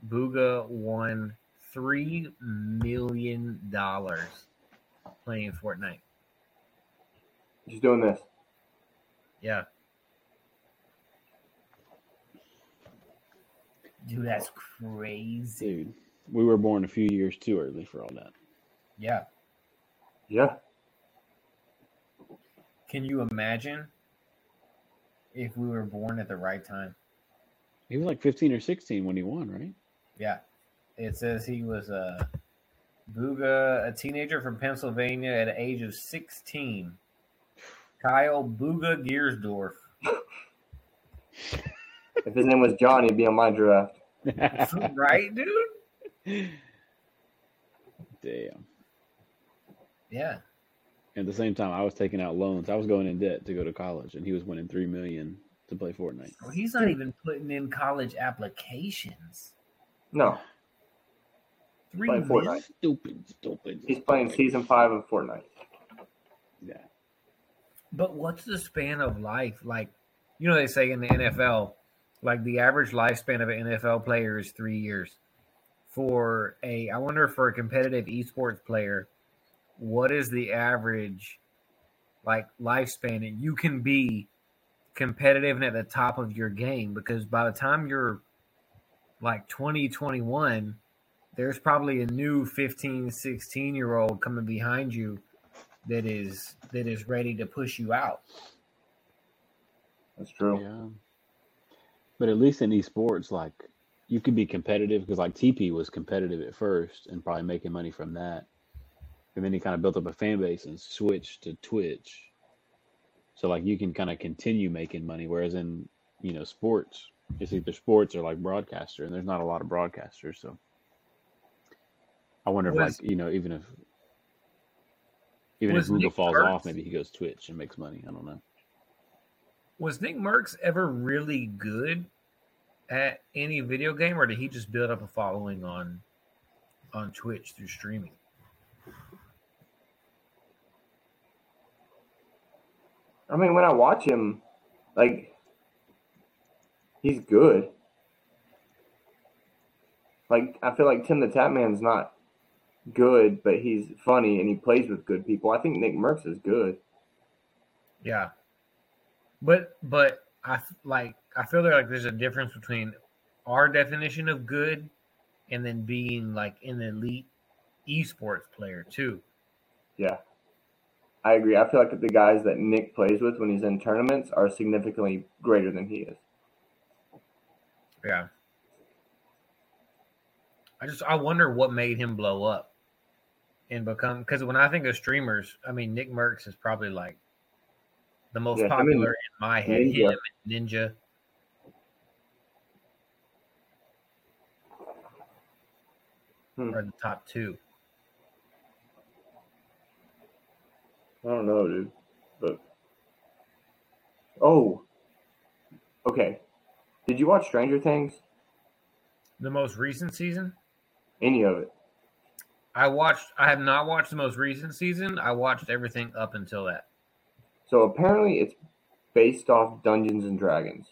Speaker 2: Bugha won three million dollars playing Fortnite.
Speaker 4: He's doing this.
Speaker 2: Yeah. Dude, that's crazy.
Speaker 3: Dude, we were born a few years too early for all that.
Speaker 2: Yeah.
Speaker 4: Yeah.
Speaker 2: Can you imagine if we were born at the right time?
Speaker 3: He was like 15 or 16 when he won, right?
Speaker 2: Yeah. It says he was a Bugha, a teenager from Pennsylvania at the age of 16. Kyle Bugha Giersdorf.
Speaker 4: If his name was John, he'd be on my draft.
Speaker 2: right, dude?
Speaker 3: Damn.
Speaker 2: Yeah.
Speaker 3: At the same time, I was taking out loans. I was going in debt to go to college, and he was winning three million to play Fortnite.
Speaker 2: Well, he's not even putting in college applications.
Speaker 4: No,
Speaker 2: Three
Speaker 4: Playing
Speaker 2: mil-
Speaker 4: Fortnite.
Speaker 3: Stupid, stupid.
Speaker 4: he's playing season five of Fortnite.
Speaker 3: Yeah.
Speaker 2: But what's the span of life? Like, you know, they say in the NFL, like the average lifespan of an NFL player is three years. For a, I wonder for a competitive esports player, what is the average like lifespan? And you can be competitive and at the top of your game because by the time you're like 20, 21, there's probably a new 15, 16 year old coming behind you that is that is ready to push you out.
Speaker 4: That's true.
Speaker 3: Yeah. But at least in esports, like you could be competitive because like TP was competitive at first and probably making money from that. And then he kind of built up a fan base and switched to Twitch. So like you can kind of continue making money. Whereas in, you know, sports, it's either sports or like broadcaster, and there's not a lot of broadcasters. So I wonder if
Speaker 2: Was-
Speaker 3: like, you know, even if even if
Speaker 2: Was
Speaker 3: Google
Speaker 2: Nick
Speaker 3: falls
Speaker 2: Mercs-
Speaker 3: off, maybe he goes Twitch and makes money. I don't know.
Speaker 2: Was Nick Mercs ever really good at any video game, or did he just build up a following on on Twitch through streaming?
Speaker 4: I mean, when I watch him, like, he's good. Like, I feel like Tim the Tatman's not good, but he's funny and he plays with good people. I think Nick Mercs is good.
Speaker 2: Yeah, but but I like I feel like there's a difference between our definition of good and then being like an elite esports player too.
Speaker 4: Yeah. I agree. I feel like the guys that Nick plays with when he's in tournaments are significantly greater than he is.
Speaker 2: Yeah. I just I wonder what made him blow up and become because when I think of streamers, I mean Nick Mercs is probably like the most
Speaker 4: Yeah,
Speaker 2: popular in my head.
Speaker 4: Ninja.
Speaker 2: Him and Ninja.
Speaker 4: Hmm.
Speaker 2: are the top two.
Speaker 4: I don't know, dude. But oh, okay. Did you watch Stranger Things?
Speaker 2: The most recent season,
Speaker 4: Any of it?
Speaker 2: I watched. I have not watched the most recent season. I watched everything up until that.
Speaker 4: So apparently, it's based off Dungeons and Dragons.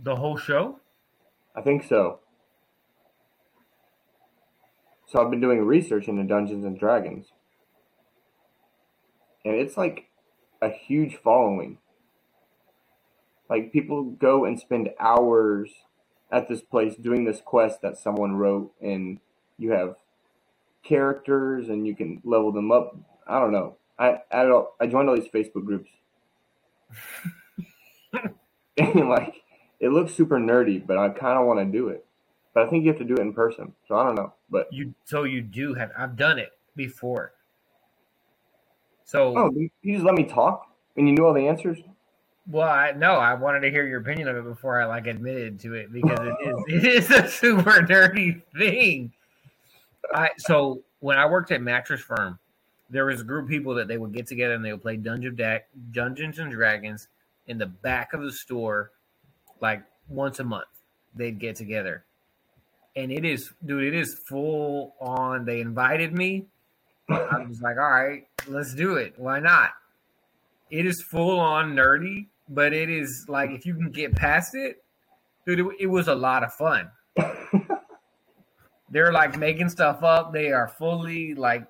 Speaker 2: The whole show.
Speaker 4: I think so. So I've been doing research into Dungeons and Dragons. And it's like a huge following. Like people go and spend hours at this place doing this quest that someone wrote and you have characters and you can level them up. I don't know. I I, don't, I joined all these Facebook groups. and like it looks super nerdy, but I kind of want to do it. But I think you have to do it in person. So I don't know. But
Speaker 2: You so you do have. I've done it before. So
Speaker 4: oh, you just let me talk and you knew all the answers.
Speaker 2: Well, I no, I wanted to hear your opinion of it before I like admitted to it because it is it is a super nerdy thing. I so when I worked at Mattress Firm, there was a group of people that they would get together and they would play Dungeon Dungeons and Dragons in the back of the store, like once a month. They'd get together, and it is, dude, it is full on. They invited me. I was like, all right, let's do it. Why not? It is full on nerdy, but it is like if you can get past it, dude, it, it was a lot of fun. They're like making stuff up. They are fully like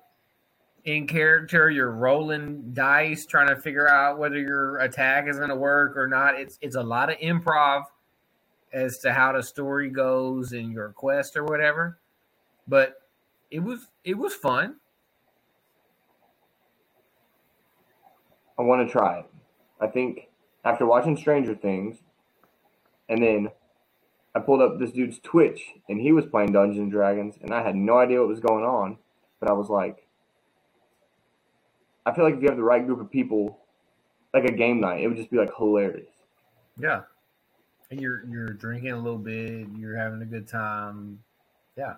Speaker 2: in character. You're rolling dice, trying to figure out whether your attack is going to work or not. It's it's a lot of improv as to how the story goes in your quest or whatever. But it was it was fun.
Speaker 4: I want to try it. I think after watching Stranger Things, and then I pulled up this dude's Twitch, and he was playing Dungeons and Dragons, and I had no idea what was going on, but I was like, I feel like if you have the right group of people, like a game night, it would just be like hilarious.
Speaker 2: Yeah. And you're you're drinking a little bit, you're having a good time. Yeah.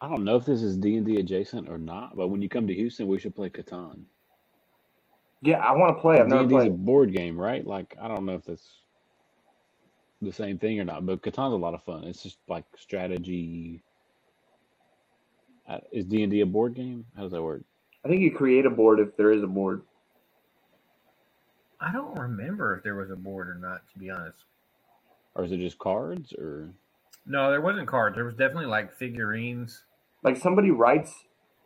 Speaker 3: I don't know if this is D and D adjacent or not, but when you come to Houston, we should play Catan.
Speaker 4: Yeah, I want to play. I've
Speaker 3: D
Speaker 4: never
Speaker 3: and D is a board game, right? Like I don't know if that's the same thing or not, but Catan's a lot of fun. It's just like strategy. Uh, Is D and D a board game? How does that work?
Speaker 4: I think you create a board if there is a board.
Speaker 2: I don't remember if there was a board or not, to be honest.
Speaker 3: Or is it just cards? Or
Speaker 2: No, there wasn't cards. There was definitely like figurines.
Speaker 4: Like somebody writes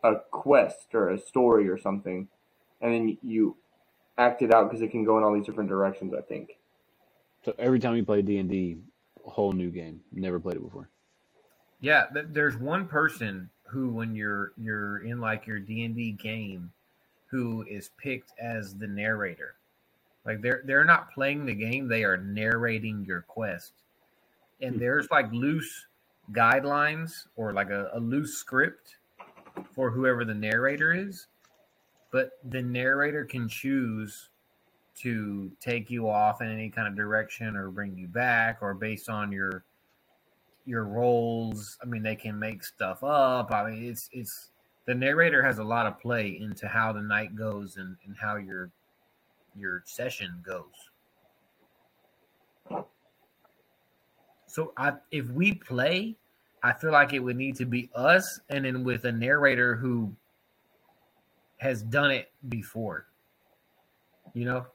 Speaker 4: a quest or a story or something, and then you act it out because it can go in all these different directions. I think.
Speaker 3: so every time you play D and D, a whole new game. Never played it before.
Speaker 2: Yeah, th- there's one person who, when you're you're in like your D and D game, who is picked as the narrator. Like they're they're not playing the game; they are narrating your quest. And
Speaker 3: Hmm.
Speaker 2: there's like loose guidelines or like a, a loose script for whoever the narrator is, but the narrator can choose to take you off in any kind of direction or bring you back or based on your your roles. I mean, they can make stuff up. I mean, it's it's the narrator has a lot of play into how the night goes and, and how your your session goes. So I if we play, I feel like it would need to be us and then with a narrator who has done it before. You know?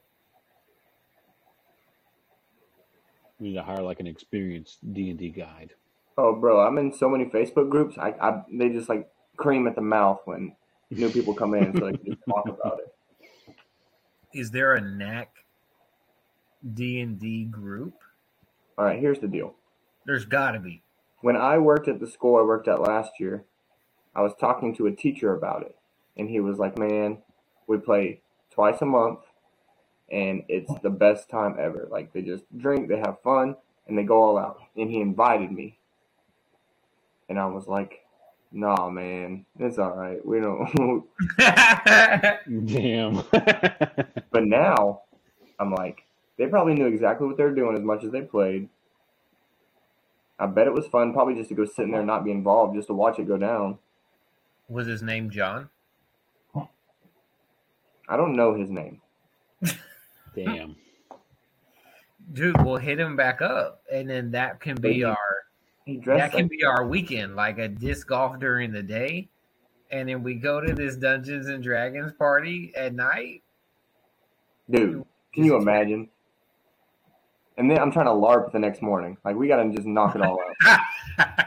Speaker 3: We need to hire like an experienced D and D guide.
Speaker 4: Oh, bro, I'm in so many Facebook groups. I, I they just like cream at the mouth when new people come in, so they can just talk about it.
Speaker 2: Is there a knack D and D group?
Speaker 4: All right, here's the deal.
Speaker 2: There's gotta be.
Speaker 4: When I worked at the school I worked at last year, I was talking to a teacher about it, and he was like, "Man, we play twice a month, and it's the best time ever. Like they just drink, they have fun, and they go all out." And he invited me, and I was like, "Nah, man, it's all right. We don't."
Speaker 3: Damn.
Speaker 4: but now, I'm like, they probably knew exactly what they were doing as much as they played. I bet it was fun, probably just to go sit in there and not be involved, just to watch it go down.
Speaker 2: Was his name John?
Speaker 4: I don't know his name.
Speaker 3: Damn.
Speaker 2: Dude, we'll hit him back up, and then that can be
Speaker 4: Maybe.
Speaker 2: our
Speaker 4: He dressed
Speaker 2: that can
Speaker 4: like
Speaker 2: be our weekend, like a disc golf during the day, and then we go to this Dungeons and Dragons party at night.
Speaker 4: dude. Can you imagine? And then I'm trying to LARP the next morning. Like we gotta just knock it all out.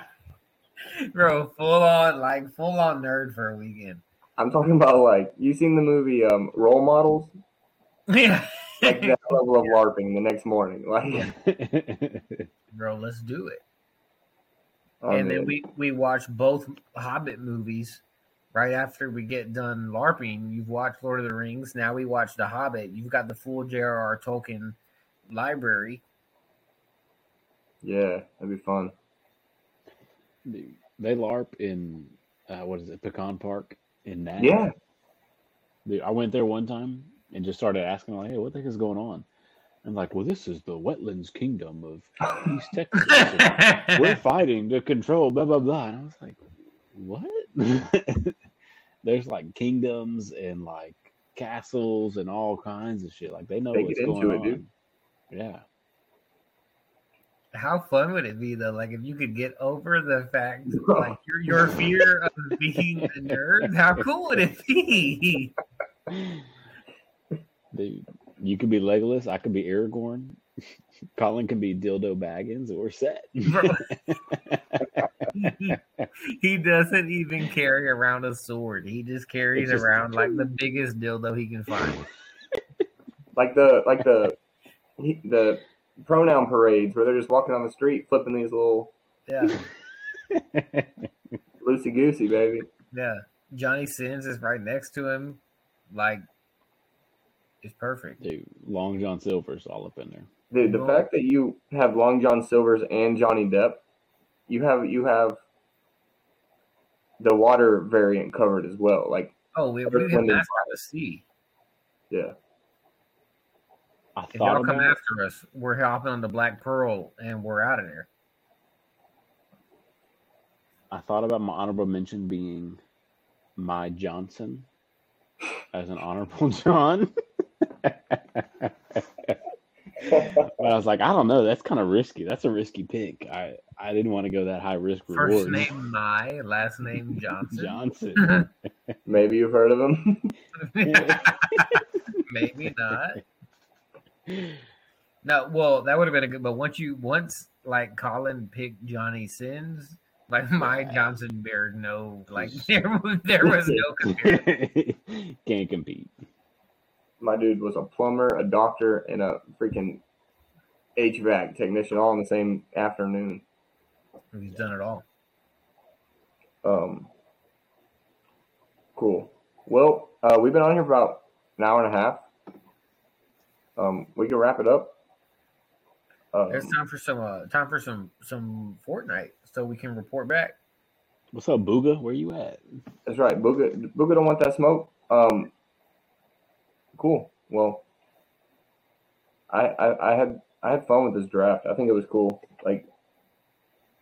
Speaker 2: Bro, full on like full on nerd for a weekend.
Speaker 4: I'm talking about like you seen the movie um, Role Models?
Speaker 2: Yeah,
Speaker 4: Like that level of LARPing the next morning. Like
Speaker 2: bro, let's do it.
Speaker 4: oh,
Speaker 2: and then we we watch both Hobbit movies right after we get done LARPing. You've watched Lord of the Rings. Now we watch The Hobbit. You've got the full J.R.R. Tolkien library.
Speaker 4: yeah, that'd be fun.
Speaker 3: they LARP in uh, what is it, Pecan Park in that.
Speaker 4: Yeah,
Speaker 3: I went there one time and just started asking, like, "Hey, what the heck is going on?" I'm like, "Well, this is the wetlands kingdom of East Texas. we're fighting to control blah blah blah." And I was like, "What?" There's like kingdoms and like castles and all kinds of shit. Like they know
Speaker 4: They
Speaker 3: what's going
Speaker 4: it,
Speaker 3: on.
Speaker 4: dude.
Speaker 3: Yeah.
Speaker 2: How fun would it be though? Like if you could get over the fact, like your your fear of being a nerd. How cool would it be?
Speaker 3: Dude, you could be Legolas. I could be Aragorn. Collin can be Dildo Baggins. and We're set.
Speaker 2: He doesn't even carry around a sword. He just carries
Speaker 3: just-
Speaker 2: around like the biggest dildo he can find.
Speaker 4: Like the like the the pronoun parades where they're just walking on the street flipping these little
Speaker 2: Yeah,
Speaker 4: loosey goosey, baby.
Speaker 2: yeah. Johnny Sins is right next to him. Like, it's perfect.
Speaker 3: Dude, Long John Silver's all up in there.
Speaker 4: Dude, the
Speaker 2: No.
Speaker 4: fact that you have Long John Silver's and Johnny Depp, you have you have the water variant covered as well. Like,
Speaker 2: Oh, we, we have
Speaker 4: Wind, and
Speaker 2: master the sea.
Speaker 4: yeah,
Speaker 3: I
Speaker 2: If y'all come
Speaker 3: about
Speaker 2: after us, we're hopping on the Black Pearl and we're out of there.
Speaker 3: I thought about my honorable mention being my Johnson as an honorable John. but I was like, I don't know. That's kind of risky. That's a risky pick. I I didn't want to go that high risk
Speaker 2: First
Speaker 3: reward.
Speaker 2: name My, last name Johnson.
Speaker 3: Johnson.
Speaker 4: maybe you've heard of him.
Speaker 2: Maybe not. No, well, that would have been a good. But once you once like Collin picked Johnny Sins, like my Johnson bear no, like there was there was no comparison.
Speaker 3: Can't compete.
Speaker 4: My dude was a plumber, a doctor, and a freaking HVAC technician all in the same afternoon.
Speaker 2: He's done it all.
Speaker 4: Um, cool. Well, uh, we've been on here about an hour and a half. Um, we can wrap it up. Um,
Speaker 2: It's time for some uh, time for some some Fortnite, so we can report back.
Speaker 3: What's up, Bugha? Where you at?
Speaker 4: That's right. Bugha, Bugha don't want that smoke. Um, cool. Well, I, I I had I had fun with this draft. I think it was cool. Like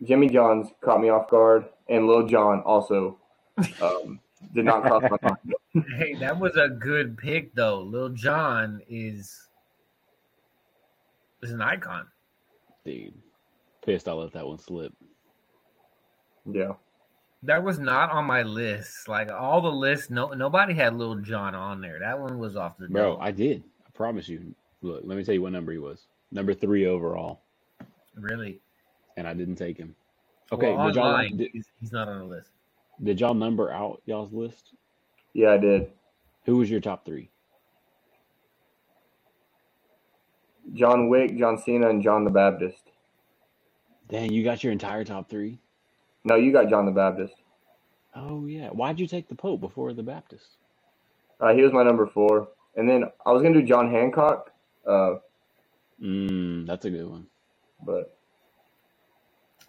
Speaker 4: Jimmy John's caught me off guard, and Lil Jon also um, did not cross my mind.
Speaker 2: Hey, that was a good pick though. Lil Jon is is an icon.
Speaker 3: Dude, pissed I let that one slip.
Speaker 4: Yeah,
Speaker 2: That was not on my list. Like all the lists, no nobody had Little John on there. That one was off the
Speaker 3: Bro,
Speaker 2: dome.
Speaker 3: I did. I promise you. Look, let me tell you what number he was. Number three overall,
Speaker 2: really.
Speaker 3: and I didn't take him. Okay,
Speaker 2: well,
Speaker 3: did y'all
Speaker 2: online,
Speaker 3: did,
Speaker 2: he's, he's not on the list.
Speaker 3: did y'all number out y'all's list?
Speaker 4: yeah, I did.
Speaker 3: Who was your top three?
Speaker 4: John Wick, John Cena, and John the Baptist.
Speaker 3: Dang, you got your entire top three.
Speaker 4: No, you got John the Baptist.
Speaker 3: Oh yeah, why'd you take the Pope before the Baptist?
Speaker 4: Uh, he was my number four, and then I was gonna do John Hancock, uh,
Speaker 3: Mm, that's a good one.
Speaker 4: but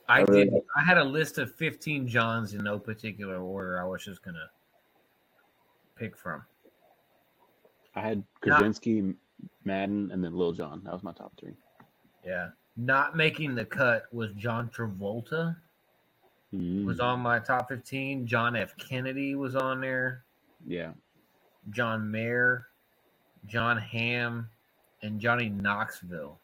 Speaker 2: I
Speaker 4: I really
Speaker 2: did.
Speaker 4: like-
Speaker 2: I had a list of 15 Johns in no particular order. I was just gonna pick from.
Speaker 3: I had
Speaker 2: Nah.
Speaker 3: Krasinski, Madden, and then Lil Jon. That was my top three.
Speaker 2: Yeah, not making the cut was John Travolta.
Speaker 3: Mm,
Speaker 2: Was on my top 15. John F. Kennedy was on there.
Speaker 3: yeah.
Speaker 2: John Mayer, John Hamm, and Johnny Knoxville.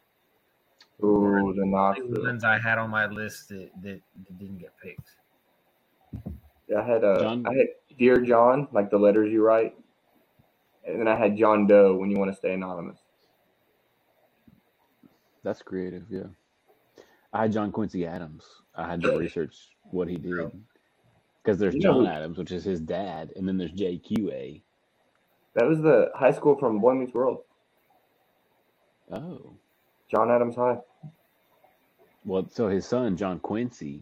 Speaker 4: ooh, the
Speaker 2: The
Speaker 4: Knoxville.
Speaker 2: ones I had on my list that, that, that didn't get picked.
Speaker 4: Yeah, I had a
Speaker 3: John-
Speaker 4: I had Dear John, like the letters you write, and then I had John Doe when you want to stay anonymous.
Speaker 3: That's creative, yeah. I had John Quincy Adams. I had to research what he did. Because there's John Adams, which is his dad, and then there's JQA.
Speaker 4: That was the high school from Boy Meets World,
Speaker 3: Oh.
Speaker 4: John Adams High.
Speaker 3: Well, so his son, John Quincy,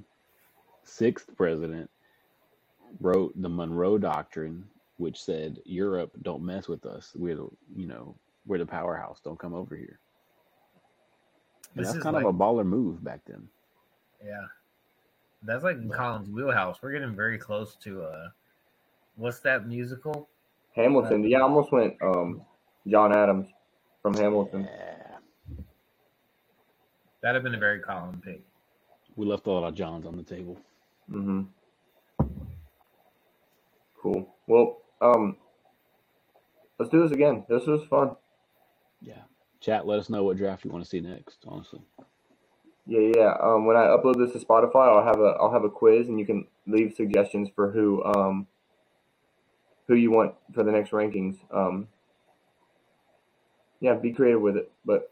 Speaker 3: sixth president, wrote the Monroe Doctrine, which said, Europe, don't mess with us. We're the, you know, we're the powerhouse. Don't come over here. And
Speaker 2: This
Speaker 3: that's
Speaker 2: is
Speaker 3: kind
Speaker 2: like-
Speaker 3: of a baller move back then.
Speaker 2: Yeah. That's like in Collin's wheelhouse. We're getting very close to uh what's that musical?
Speaker 4: Hamilton. Yeah, I almost went um, John Adams from Hamilton.
Speaker 3: Yeah.
Speaker 2: That'd have been a very Colin pick.
Speaker 3: We left a lot of Johns on the table.
Speaker 4: Mm-hmm. Cool. Well, um, let's do this again. This was fun.
Speaker 3: Yeah. Chat, let us know what draft you want to see next, honestly.
Speaker 4: Yeah, yeah. Um, when I upload this to Spotify, I'll have a I'll have a quiz, and you can leave suggestions for who um who you want for the next rankings. Um, yeah, be creative with it. But